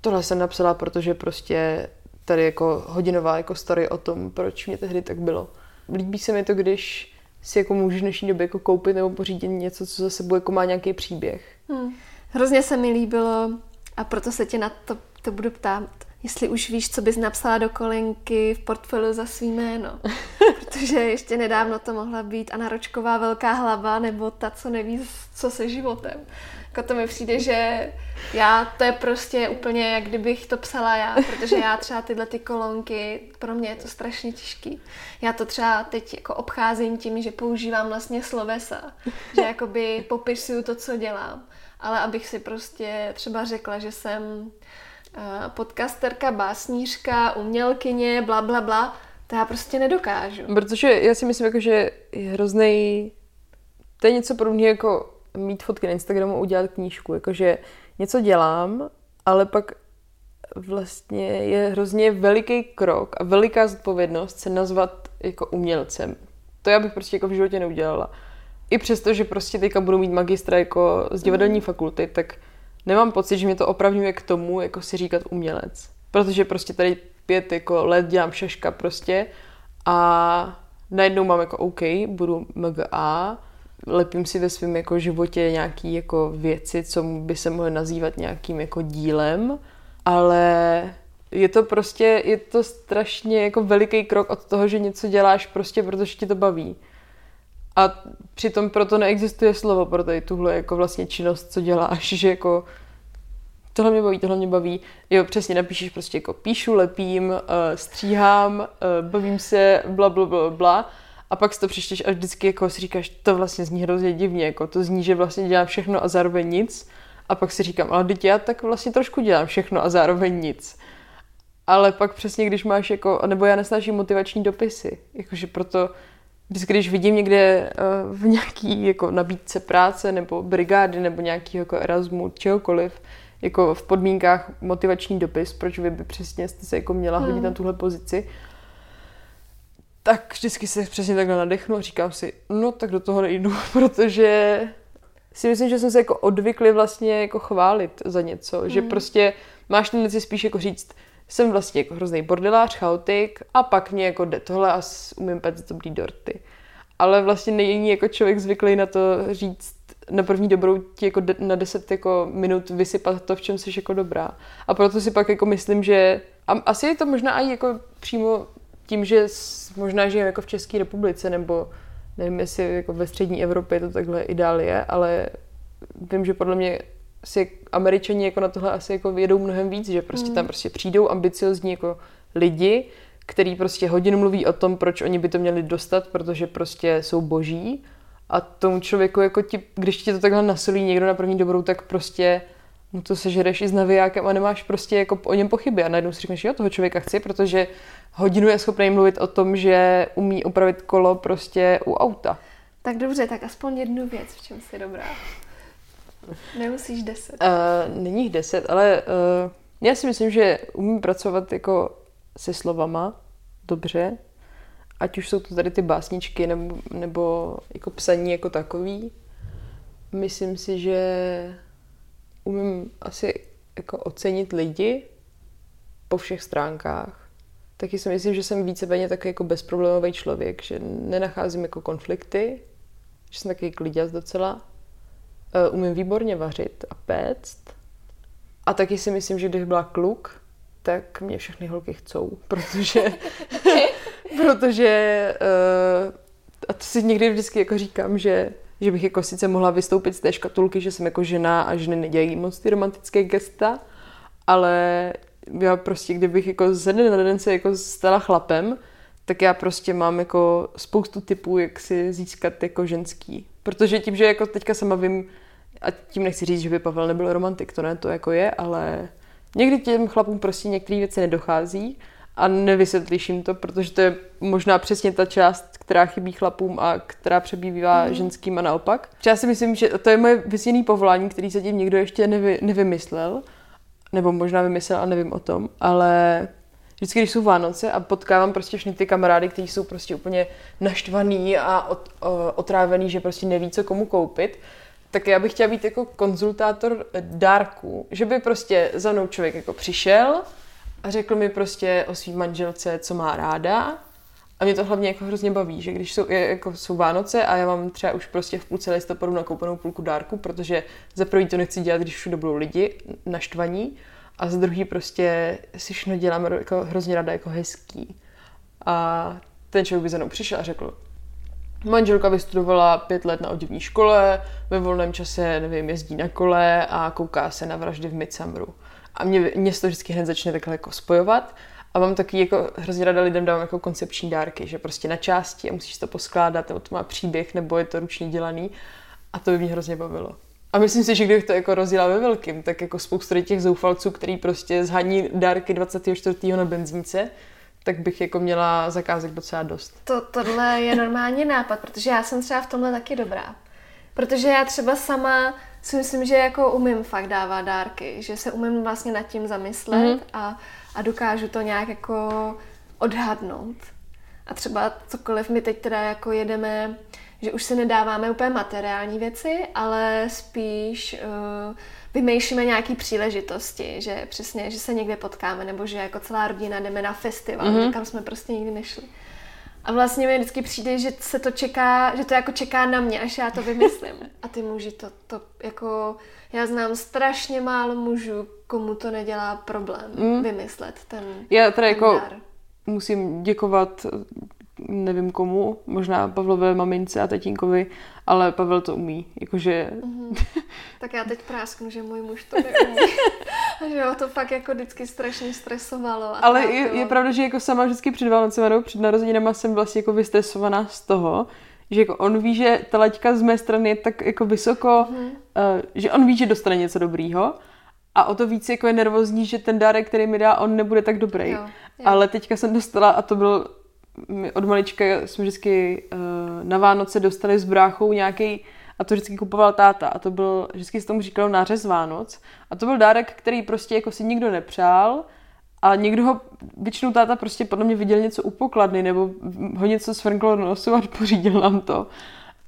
B: tohle jsem napsala, protože prostě tady jako hodinová jako story o tom, proč mě tehdy tak bylo. Líbí se mi to, když si jako můžeš v dnešní době jako koupit nebo pořídit něco, co za sebou jako má nějaký příběh.
A: Hmm. Hrozně se mi líbilo a proto se tě na to, to budu ptát, jestli už víš, co bys napsala do kolenky v portfoliu za svý jméno. Protože ještě nedávno to mohla být Anna Ročková velká hlava nebo ta, co neví, co se životem. Jako to mi přijde, že já, to je prostě úplně, jak kdybych to psala já, protože já třeba tyhle ty kolonky, pro mě je to strašně těžký. Já to třeba teď jako obcházím tím, že používám vlastně slovesa, že jakoby popisuju to, co dělám. Ale abych si prostě třeba řekla, že jsem podcasterka, básnířka, umělkyně, bla, bla, bla, to já prostě nedokážu.
B: Protože já si myslím, jako, že je hrozný, to je něco podobného jako mít fotky na Instagramu a udělat knížku. Jakože něco dělám, ale pak vlastně je hrozně veliký krok a veliká zodpovědnost se nazvat jako umělcem. To já bych prostě jako v životě neudělala. I přesto, že prostě teďka budu mít magistra jako z divadelní mm. fakulty, tak nemám pocit, že mě to opravňuje k tomu, jako si říkat umělec. Protože prostě tady pět jako let dělám šaška prostě a najednou mám jako OK, budu MGA, lepím si ve svém jako životě nějaký jako věci, co by se mohly nazývat nějakým jako dílem, ale je to prostě, je to strašně jako veliký krok od toho, že něco děláš prostě, protože ti to baví. A přitom proto neexistuje slovo pro tady tuhle jako vlastně činnost, co děláš, že jako tohle mě baví, tohle mě baví. Jo, přesně napíšeš prostě jako píšu, lepím, uh, stříhám, uh, bavím se, bla, bla, bla, bla. A pak si to přičteš a vždycky jako si říkáš, to vlastně zní hrozně divně, jako to zní, že vlastně dělám všechno a zároveň nic. A pak si říkám, ale teď já tak vlastně trošku dělám všechno a zároveň nic. Ale pak přesně, když máš jako, nebo já nesnáším motivační dopisy, jakože proto vždycky, když vidím někde uh, v nějaký jako nabídce práce nebo brigády nebo nějaký jako Erasmu, čehokoliv, jako v podmínkách motivační dopis, proč vy by přesně jste se jako měla hodit hmm. na tuhle pozici, tak vždycky se přesně takhle nadechnu a říkám si, no tak do toho nejdu, protože si myslím, že jsem se jako odvykli vlastně jako chválit za něco, hmm. že prostě máš tendenci spíš jako říct, jsem vlastně jako hrozný bordelář, chaotik a pak mě jako jde tohle a umím pec dobrý dorty. Ale vlastně není jako člověk zvyklý na to říct na první dobrou ti jako de, na 10 jako minut vysypat to, v čem jsi jako dobrá. A proto si pak jako myslím, že a asi je to možná i jako přímo tím, že možná žijeme jako v České republice, nebo nevím, jestli jako ve střední Evropě to takhle ideál je, ale vím, že podle mě si američani jako na tohle asi jako jedou mnohem víc, že prostě mm. tam prostě přijdou ambiciozní jako lidi, který prostě hodinu mluví o tom, proč oni by to měli dostat, protože prostě jsou boží a tomu člověku, jako ti, když ti to takhle nasolí někdo na první dobrou, tak prostě mu to sežereš i s navijákem a nemáš prostě jako o něm pochyby a najednou si řekneš, jo, toho člověka chci, protože hodinu je schopný mluvit o tom, že umí opravit kolo prostě u auta.
A: Tak dobře, tak aspoň jednu věc, v čem jsi dobrá. Nemusíš deset.
B: Uh, není jich deset, ale uh, já si myslím, že umím pracovat jako se slovama dobře, ať už jsou to tady ty básničky nebo, nebo jako psaní jako takový. Myslím si, že umím asi jako ocenit lidi po všech stránkách. Taky si myslím, že jsem víceméně takový jako bezproblémový člověk, že nenacházím jako konflikty, že jsem takový kliděz docela. Uh, umím výborně vařit a péct. A taky si myslím, že když byla kluk, tak mě všechny holky chcou, protože, protože uh, a to si někdy vždycky jako říkám, že, že bych jako sice mohla vystoupit z té škatulky, že jsem jako žena a ženy nedělají moc ty romantické gesta, ale já prostě, kdybych jako ze dne na den se jako stala chlapem, tak já prostě mám jako spoustu typů, jak si získat jako ženský. Protože tím, že jako teďka sama vím, a tím nechci říct, že by Pavel nebyl romantik, to ne, to jako je, ale Někdy těm chlapům prostě některé věci nedochází a nevysvětlíš jim to, protože to je možná přesně ta část, která chybí chlapům a která přebývá mm. ženským a naopak. Já si myslím, že to je moje vysněné povolání, který se tím nikdo ještě nevy, nevymyslel, nebo možná vymyslel a nevím o tom, ale vždycky, když jsou Vánoce a potkávám prostě všechny ty kamarády, kteří jsou prostě úplně naštvaný a ot, o, otrávený, že prostě neví, co komu koupit, tak já bych chtěla být jako konzultátor dárků, že by prostě za mnou člověk jako přišel a řekl mi prostě o svým manželce, co má ráda. A mě to hlavně jako hrozně baví, že když jsou, jako jsou Vánoce a já mám třeba už prostě v půlce listopadu nakoupenou půlku dárku, protože za prvý to nechci dělat, když všude budou lidi naštvaní a za druhý prostě si všechno dělám jako hrozně ráda jako hezký. A ten člověk by za mnou přišel a řekl, Manželka vystudovala pět let na oděvní škole, ve volném čase, nevím, jezdí na kole a kouká se na vraždy v Midsummeru. A mě, mě to vždycky hned začne takhle jako spojovat. A mám taky jako hrozně rada lidem dávám jako koncepční dárky, že prostě na části a musíš to poskládat, nebo to má příběh, nebo je to ručně dělaný. A to by mě hrozně bavilo. A myslím si, že kdybych to jako rozjela ve velkým, tak jako spoustu těch zoufalců, který prostě zhaní dárky 24. na benzínce, tak bych jako měla zakázek docela dost.
A: To, tohle je normální nápad, protože já jsem třeba v tomhle taky dobrá. Protože já třeba sama si myslím, že jako umím fakt dávat dárky, že se umím vlastně nad tím zamyslet mm-hmm. a, a dokážu to nějak jako odhadnout. A třeba cokoliv my teď teda jako jedeme, že už si nedáváme úplně materiální věci, ale spíš uh, vymýšlíme nějaké příležitosti, že přesně, že se někde potkáme, nebo že jako celá rodina jdeme na festival, mm-hmm. kam jsme prostě nikdy nešli. A vlastně mi vždycky přijde, že se to čeká, že to jako čeká na mě, až já to vymyslím. A ty muži to, to jako, já znám strašně málo mužů, komu to nedělá problém mm. vymyslet ten
B: Já teda ten jako dar. musím děkovat nevím komu, možná Pavlové mamince a tatínkovi, ale Pavel to umí, jakože... Mm-hmm.
A: Tak já teď prásknu, že můj muž to neumí. a že ho to fakt jako vždycky strašně stresovalo. A
B: ale je, je, pravda, že jako sama vždycky před Vánocem před narozeninama jsem vlastně jako vystresovaná z toho, že jako on ví, že ta laťka z mé strany je tak jako vysoko, mm-hmm. uh, že on ví, že dostane něco dobrýho, a o to víc jako je nervózní, že ten dárek, který mi dá, on nebude tak dobrý. Jo, jo. Ale teďka jsem dostala, a to byl my od malička jsme vždycky uh, na Vánoce dostali s bráchou nějaký a to vždycky kupoval táta a to byl, vždycky se tomu říkalo nářez Vánoc a to byl dárek, který prostě jako si nikdo nepřál a někdo ho, většinou táta prostě podle mě viděl něco u pokladny nebo ho něco svrnklo do nosu a pořídil nám to.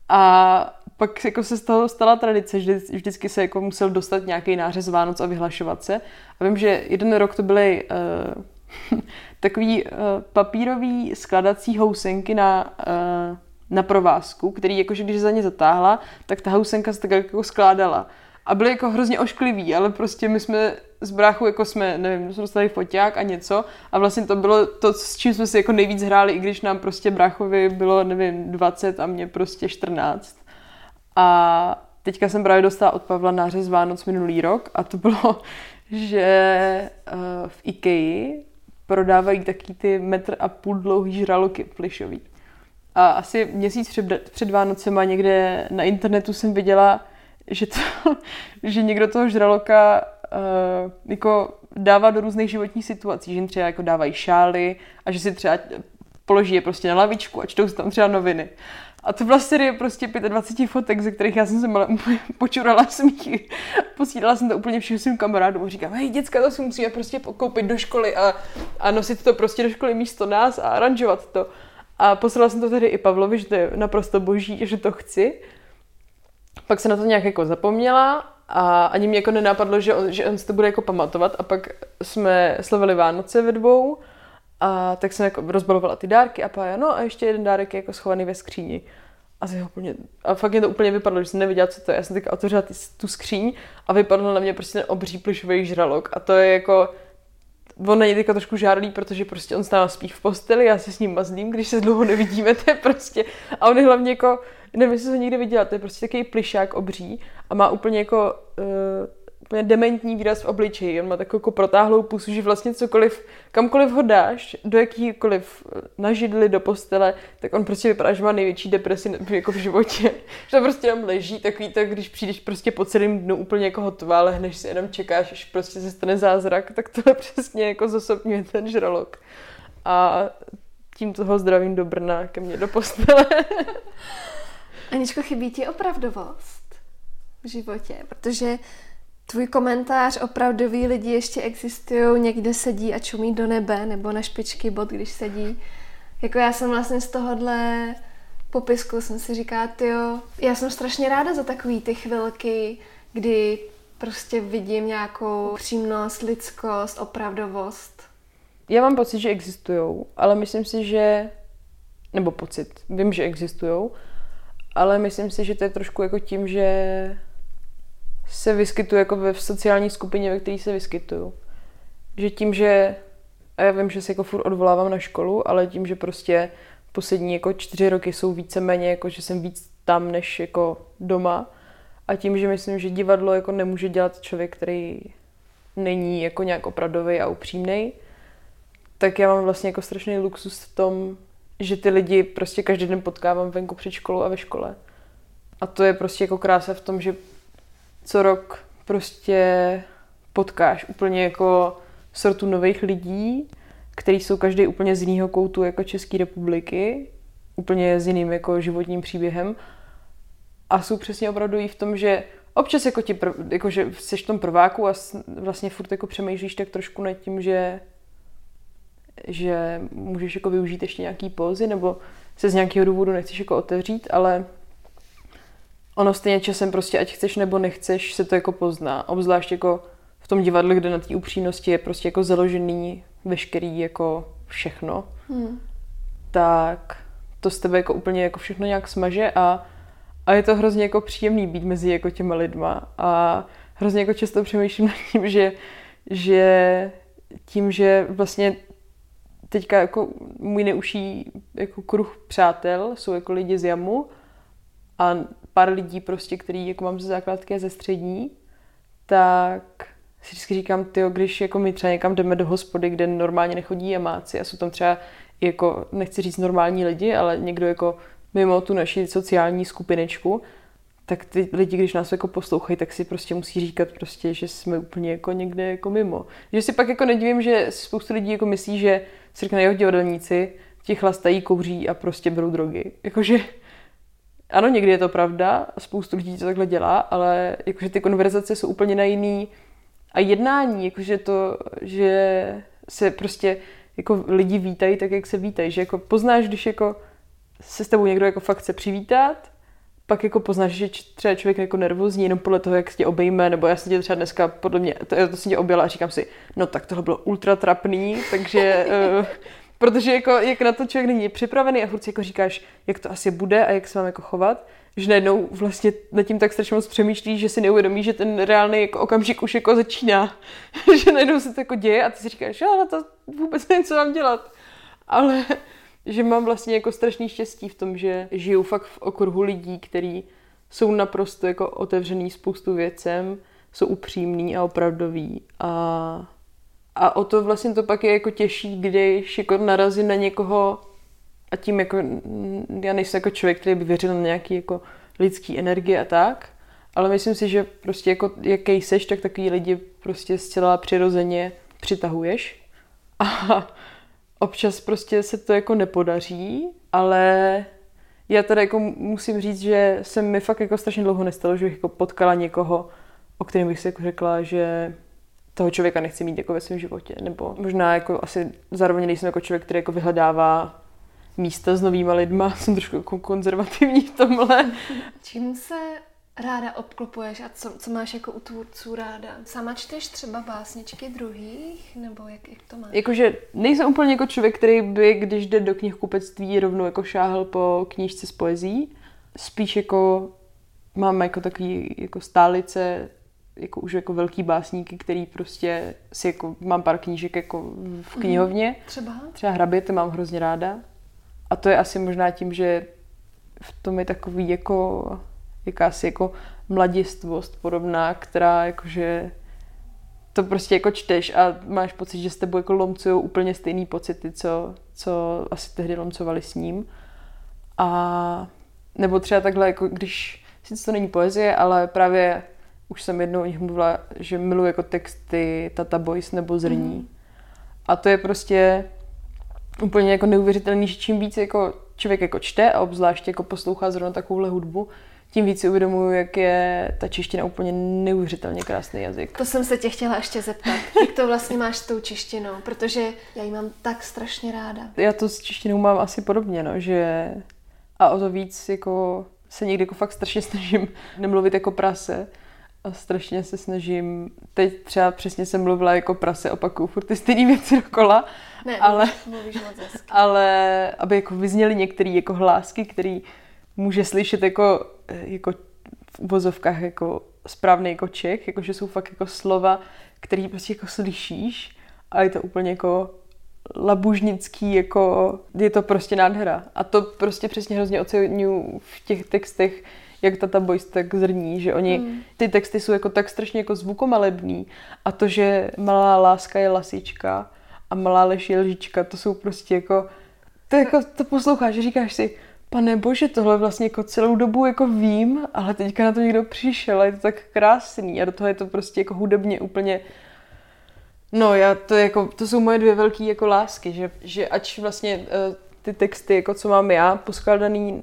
B: A pak jako se z toho stala tradice, že vždycky se jako musel dostat nějaký nářez Vánoc a vyhlašovat se. A vím, že jeden rok to byly uh, takový uh, papírový skladací housenky na, uh, na provázku, který jakože když za ně zatáhla, tak ta housenka se tak jako skládala. a byli jako hrozně oškliví, ale prostě my jsme s bráchou jako jsme, nevím, jsme dostali foťák a něco a vlastně to bylo to, s čím jsme si jako nejvíc hráli, i když nám prostě bráchovi bylo, nevím, 20 a mě prostě 14. A teďka jsem právě dostala od Pavla nářez Vánoc minulý rok a to bylo, že uh, v IKEA prodávají taky ty metr a půl dlouhý žraloky plišový. A asi měsíc před, před Vánocema někde na internetu jsem viděla, že, to, že někdo toho žraloka uh, jako dává do různých životních situací, že jim třeba jako dávají šály a že si třeba položí je prostě na lavičku a čtou si tam třeba noviny. A to byla série prostě 25 fotek, ze kterých já jsem se malé počurala smíchy. Posílala jsem to úplně všem svým kamarádům a říkám, hej, děcka, to si musíme prostě koupit do školy a, a nosit to prostě do školy místo nás a aranžovat to. A poslala jsem to tedy i Pavlovi, že to je naprosto boží, že to chci. Pak se na to nějak jako zapomněla a ani mě jako nenapadlo, že on, že on si to bude jako pamatovat a pak jsme slavili Vánoce ve dvou a tak jsem jako rozbalovala ty dárky a pak no a ještě jeden dárek je jako schovaný ve skříni. A, úplně, a fakt mě to úplně vypadlo, že jsem nevěděla, co to je. Já jsem teďka otevřela ty, tu skříň a vypadl na mě prostě ten obří plišový žralok. A to je jako, on není teďka trošku žárlý, protože prostě on stává spí v posteli, já se s ním mazlím, když se dlouho nevidíme, to je prostě, a on je hlavně jako, nevím, jestli to někdy viděla, to je prostě takový plišák obří a má úplně jako uh, úplně dementní výraz v obličeji. On má takovou jako protáhlou pusu, že vlastně cokoliv, kamkoliv ho dáš, do jakýkoliv eh, na židli, do postele, tak on prostě vypadá, že má největší depresi jako v životě. že prostě tam leží, takový tak, když přijdeš prostě po celém dnu úplně jako hotová, ale hned si jenom čekáš, až prostě se stane zázrak, tak to je přesně jako zosobňuje ten žralok. A tím toho zdravím do Brna ke mně do postele.
A: Aničko, chybí ti opravdovost v životě, protože tvůj komentář, opravdoví lidi ještě existují, někde sedí a čumí do nebe, nebo na špičky bod, když sedí. Jako já jsem vlastně z tohohle popisku jsem si říká, jo, já jsem strašně ráda za takový ty chvilky, kdy prostě vidím nějakou přímnost, lidskost, opravdovost.
B: Já mám pocit, že existují, ale myslím si, že, nebo pocit, vím, že existují, ale myslím si, že to je trošku jako tím, že se vyskytuju jako ve sociální skupině, ve které se vyskytuju. Že tím, že, a já vím, že se jako furt odvolávám na školu, ale tím, že prostě poslední jako čtyři roky jsou víceméně, jako že jsem víc tam, než jako doma. A tím, že myslím, že divadlo jako nemůže dělat člověk, který není jako nějak opravdový a upřímný, tak já mám vlastně jako strašný luxus v tom, že ty lidi prostě každý den potkávám venku před školou a ve škole. A to je prostě jako krása v tom, že co rok prostě potkáš úplně jako sortu nových lidí, kteří jsou každý úplně z jiného koutu jako České republiky, úplně s jiným jako životním příběhem. A jsou přesně opravdu i v tom, že občas jako ti, jako že jsi v tom prváku a vlastně furt jako přemýšlíš tak trošku nad tím, že že můžeš jako využít ještě nějaký pózy, nebo se z nějakého důvodu nechceš jako otevřít, ale ono stejně časem prostě, ať chceš nebo nechceš, se to jako pozná. Obzvlášť jako v tom divadle, kde na té upřímnosti je prostě jako založený veškerý jako všechno, hmm. tak to z tebe jako úplně jako všechno nějak smaže a, a je to hrozně jako příjemný být mezi jako těma lidma a hrozně jako často přemýšlím nad tím, že, že tím, že vlastně teďka jako můj neuší jako kruh přátel jsou jako lidi z jamu a pár lidí prostě, který jako mám ze základky a ze střední, tak si vždycky říkám, ty, když jako my třeba někam jdeme do hospody, kde normálně nechodí jamáci a jsou tam třeba jako, nechci říct normální lidi, ale někdo jako mimo tu naši sociální skupinečku, tak ty lidi, když nás jako poslouchají, tak si prostě musí říkat prostě, že jsme úplně jako někde jako mimo. Že si pak jako nedivím, že spoustu lidí jako myslí, že si řekne jeho divadelníci, ti chlastají, kouří a prostě berou drogy. Jakože ano, někdy je to pravda, spoustu lidí to takhle dělá, ale jakože ty konverzace jsou úplně na jiný. A jednání, jakože to, že se prostě jako lidi vítají tak, jak se vítají, že jako poznáš, když jako se s tebou někdo jako fakt chce přivítat, pak jako poznáš, že třeba člověk jako nervózní jenom podle toho, jak se tě obejme, nebo já jsem tě třeba dneska podle mě, to, to jsem tě objela a říkám si, no tak tohle bylo ultra trapný, takže uh, Protože jako, jak na to člověk není připravený a furt si jako říkáš, jak to asi bude a jak se mám jako chovat, že najednou vlastně nad tím tak strašně moc přemýšlí, že si neuvědomí, že ten reálný jako okamžik už jako začíná. že najednou se to jako děje a ty si říkáš, že ale to vůbec nevím, co mám dělat. Ale že mám vlastně jako strašný štěstí v tom, že žiju fakt v okruhu lidí, který jsou naprosto jako otevřený spoustu věcem, jsou upřímní a opravdoví a, a o to vlastně to pak je jako těžší, když jako narazím na někoho a tím jako, já nejsem jako člověk, který by věřil na nějaký jako lidský energie a tak, ale myslím si, že prostě jako jaký seš, tak takový lidi prostě zcela přirozeně přitahuješ. A občas prostě se to jako nepodaří, ale já teda jako musím říct, že se mi fakt jako strašně dlouho nestalo, že bych jako potkala někoho, o kterém bych si jako řekla, že toho člověka nechci mít jako ve svém životě. Nebo možná jako asi zároveň nejsem jako člověk, který jako vyhledává místa s novýma lidma. Jsem trošku jako konzervativní v tomhle.
A: Čím se ráda obklopuješ a co, co máš jako u tvůrců ráda? Sama čteš třeba básničky druhých, nebo jak, jak to máš?
B: Jakože nejsem úplně jako člověk, který by, když jde do knihkupectví, rovnou jako šáhl po knížce s poezí. Spíš jako mám jako takový jako stálice, jako už jako velký básníky, který prostě si jako, mám pár knížek jako v mhm. knihovně.
A: Třeba?
B: Třeba Hrabě, to mám hrozně ráda. A to je asi možná tím, že v tom je takový jako jakási jako mladistvost podobná, která jakože to prostě jako čteš a máš pocit, že s tebou jako lomcují úplně stejný pocity, co, co asi tehdy lomcovali s ním. A nebo třeba takhle, jako když, sice to není poezie, ale právě už jsem jednou o nich mluvila, že miluji jako texty Tata Boys nebo Zrní. Mm. A to je prostě úplně jako neuvěřitelný, že čím víc jako člověk jako čte a obzvláště jako poslouchá zrovna takovouhle hudbu, tím víc si uvědomuju, jak je ta čeština úplně neuvěřitelně krásný jazyk.
A: To jsem se tě chtěla ještě zeptat. Jak to vlastně máš s tou češtinou? Protože já ji mám tak strašně ráda.
B: Já to s češtinou mám asi podobně, no, že a o to víc jako se někdy jako fakt strašně snažím nemluvit jako prase a strašně se snažím, teď třeba přesně jsem mluvila jako prase, opakuju furt ty stejné věci dokola,
A: ne, ale, mluvíš moc
B: ale aby jako vyzněly některé jako hlásky, které může slyšet jako, jako v uvozovkách jako správný jako Čech, jako že jsou fakt jako slova, které prostě jako slyšíš a je to úplně jako labužnický, jako je to prostě nádhera. A to prostě přesně hrozně oceňuju v těch textech, jak Tata Boys tak zrní, že oni, mm. ty texty jsou jako tak strašně jako zvukomalebný a to, že malá láska je lasička a malá lež je lžička, to jsou prostě jako, to jako, to posloucháš, říkáš si, pane bože, tohle vlastně jako celou dobu jako vím, ale teďka na to někdo přišel a je to tak krásný a do toho je to prostě jako hudebně úplně No, já to jako, to jsou moje dvě velké jako lásky, že, že ač vlastně uh, ty texty, jako co mám já, poskladaný,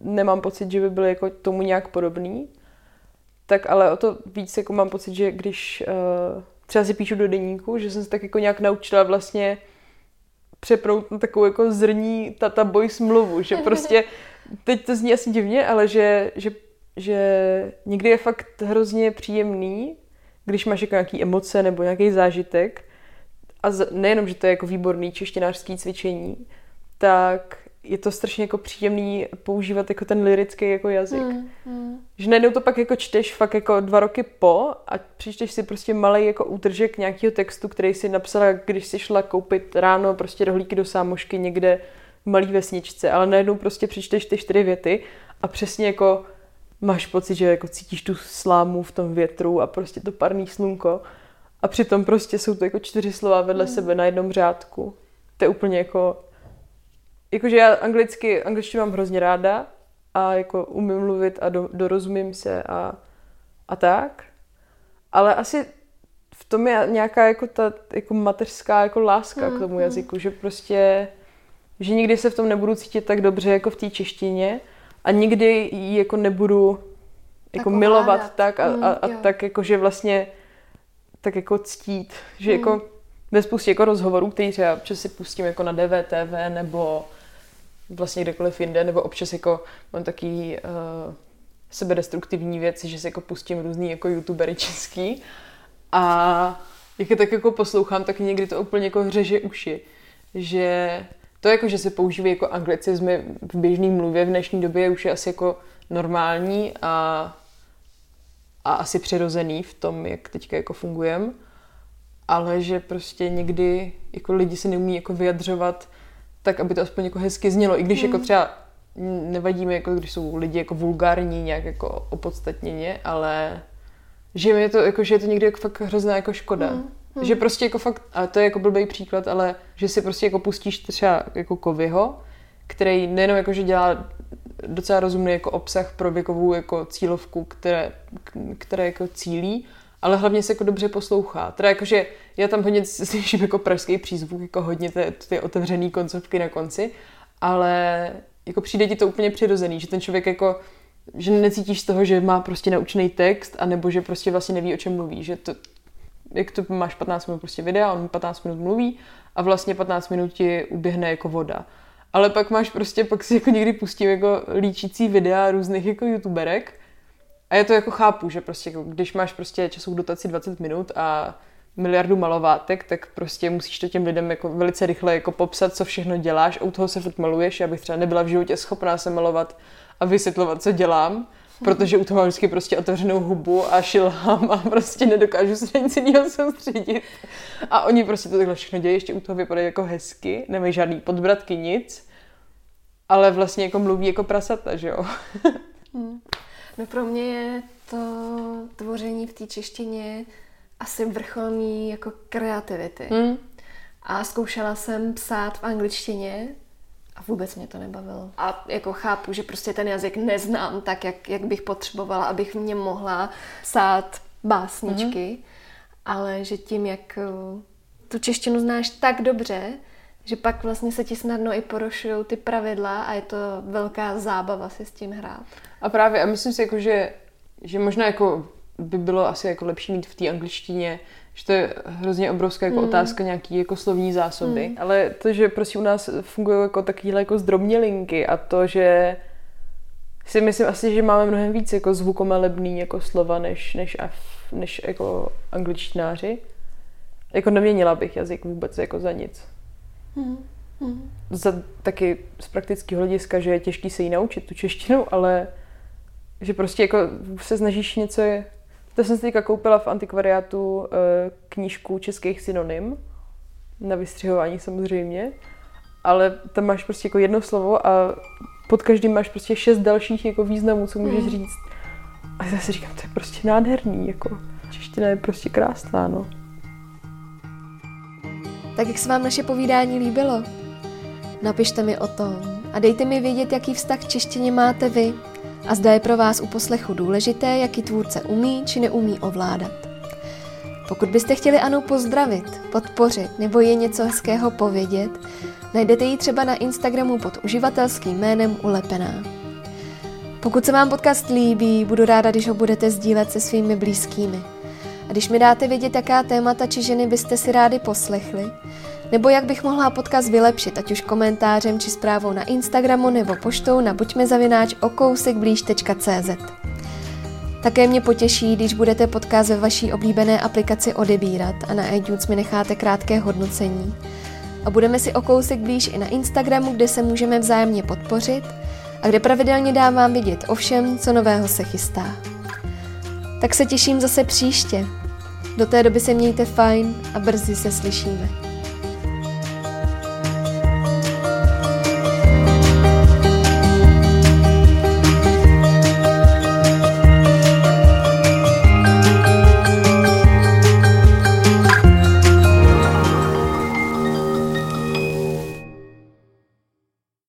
B: nemám pocit, že by byly jako tomu nějak podobný, tak ale o to víc jako mám pocit, že když uh, třeba si píšu do deníku, že jsem se tak jako nějak naučila vlastně přeprout na takovou jako zrní tata boy smluvu, že prostě, teď to zní asi divně, ale že, že, že někdy je fakt hrozně příjemný, když máš jako nějaký emoce nebo nějaký zážitek, a nejenom, že to je jako výborný češtinářský cvičení, tak je to strašně jako příjemný používat jako ten lirický jako jazyk. Mm, mm. Že najednou to pak jako čteš fakt jako dva roky po a přečteš si prostě malý jako útržek nějakého textu, který si napsala, když si šla koupit ráno prostě rohlíky do sámošky někde v malý vesničce, ale najednou prostě přečteš ty čtyři věty a přesně jako máš pocit, že jako cítíš tu slámu v tom větru a prostě to parný slunko a přitom prostě jsou to jako čtyři slova vedle mm. sebe na jednom řádku. To je úplně jako jakože já anglicky, angličtinu mám hrozně ráda a jako umím mluvit a do, dorozumím se a, a tak. Ale asi v tom je nějaká jako ta jako mateřská jako láska mm, k tomu mm. jazyku, že prostě, že nikdy se v tom nebudu cítit tak dobře jako v té češtině a nikdy ji jako nebudu jako tak milovat tak a, a, a mm, tak jako, že vlastně tak jako ctít, že mm. jako ve spoustě jako rozhovorů, který třeba občas si pustím jako na DVTV nebo vlastně kdekoliv jinde, nebo občas jako mám taky uh, sebedestruktivní věci, že si jako pustím různý jako youtubery český a jak je tak jako poslouchám, tak někdy to úplně jako řeže uši, že To jako, že se používají jako anglicizmy v běžné mluvě v dnešní době už je asi jako normální a, a asi přirozený v tom, jak teďka jako fungujeme. Ale že prostě někdy jako lidi se neumí jako vyjadřovat tak, aby to aspoň jako hezky znělo. I když mm. jako třeba nevadíme, jako když jsou lidi jako vulgární nějak jako opodstatněně, ale že je to, jako, že je to někdy jako fakt hrozná jako škoda. Mm. Hmm. Že prostě jako fakt, a to je jako blbý příklad, ale že si prostě jako pustíš třeba jako Kovyho, který nejenom jako, že dělá docela rozumný jako obsah pro věkovou jako cílovku, které, které jako cílí, ale hlavně se jako dobře poslouchá. Teda jakože já tam hodně slyším jako pražský přízvuk, jako hodně ty, ty otevřený koncovky na konci, ale jako přijde ti to úplně přirozený, že ten člověk jako že necítíš z toho, že má prostě naučený text, anebo že prostě vlastně neví, o čem mluví, že to, jak to máš 15 minut prostě videa, on 15 minut mluví a vlastně 15 minut ti uběhne jako voda. Ale pak máš prostě, pak si jako někdy pustím jako líčící videa různých jako youtuberek a já to jako chápu, že prostě když máš prostě časovou dotaci 20 minut a miliardu malovátek, tak prostě musíš to těm lidem jako velice rychle jako popsat, co všechno děláš a u toho se furt maluješ. Já bych třeba nebyla v životě schopná se malovat a vysvětlovat, co dělám, protože u toho mám vždycky prostě otevřenou hubu a šilhám a prostě nedokážu se nic jiného soustředit. A oni prostě to takhle všechno dějí, ještě u toho vypadají jako hezky, nemají žádný podbratky, nic, ale vlastně jako mluví jako prasata, že jo.
A: No pro mě je to tvoření v té češtině asi vrcholný jako kreativity. Hmm. A zkoušela jsem psát v angličtině a vůbec mě to nebavilo. A jako chápu, že prostě ten jazyk neznám tak, jak, jak bych potřebovala, abych v něm mohla psát básničky, mm-hmm. ale že tím, jak eh, tu češtinu znáš tak dobře, že pak vlastně se ti snadno i porušují ty pravidla a je to velká zábava si s tím hrát.
B: A právě, a myslím si, jako, že, že možná jako by bylo asi jako lepší mít v té angličtině že to je hrozně obrovská jako mm. otázka nějaký jako slovní zásoby. Mm. Ale to, že prostě u nás fungují jako takovýhle jako zdrobnělinky a to, že si myslím asi, že máme mnohem víc jako zvukomalebný jako slova než, než, F, než jako angličtináři. Jako neměnila bych jazyk vůbec jako za nic. Mm. Mm. Za taky z praktického hlediska, že je těžký se jí naučit tu češtinu, ale že prostě jako se snažíš něco to jsem si teďka koupila v antikvariátu eh, knížku českých synonym, na vystřihování samozřejmě, ale tam máš prostě jako jedno slovo a pod každým máš prostě šest dalších jako významů, co můžeš hmm. říct. A já si říkám, to je prostě nádherný, jako čeština je prostě krásná, no.
A: Tak jak se vám naše povídání líbilo? Napište mi o tom a dejte mi vědět, jaký vztah k češtině máte vy a zda je pro vás u poslechu důležité, jaký tvůrce umí či neumí ovládat. Pokud byste chtěli Anu pozdravit, podpořit nebo je něco hezkého povědět, najdete ji třeba na Instagramu pod uživatelským jménem Ulepená. Pokud se vám podcast líbí, budu ráda, když ho budete sdílet se svými blízkými. A když mi dáte vědět, jaká témata či ženy byste si rádi poslechli, nebo jak bych mohla podcast vylepšit, ať už komentářem či zprávou na Instagramu nebo poštou na buďmezavináč okousekblíž.cz. Také mě potěší, když budete podcast ve vaší oblíbené aplikaci odebírat a na iTunes mi necháte krátké hodnocení. A budeme si o kousek blíž i na Instagramu, kde se můžeme vzájemně podpořit a kde pravidelně dávám vidět o všem, co nového se chystá. Tak se těším zase příště. Do té doby se mějte fajn a brzy se slyšíme.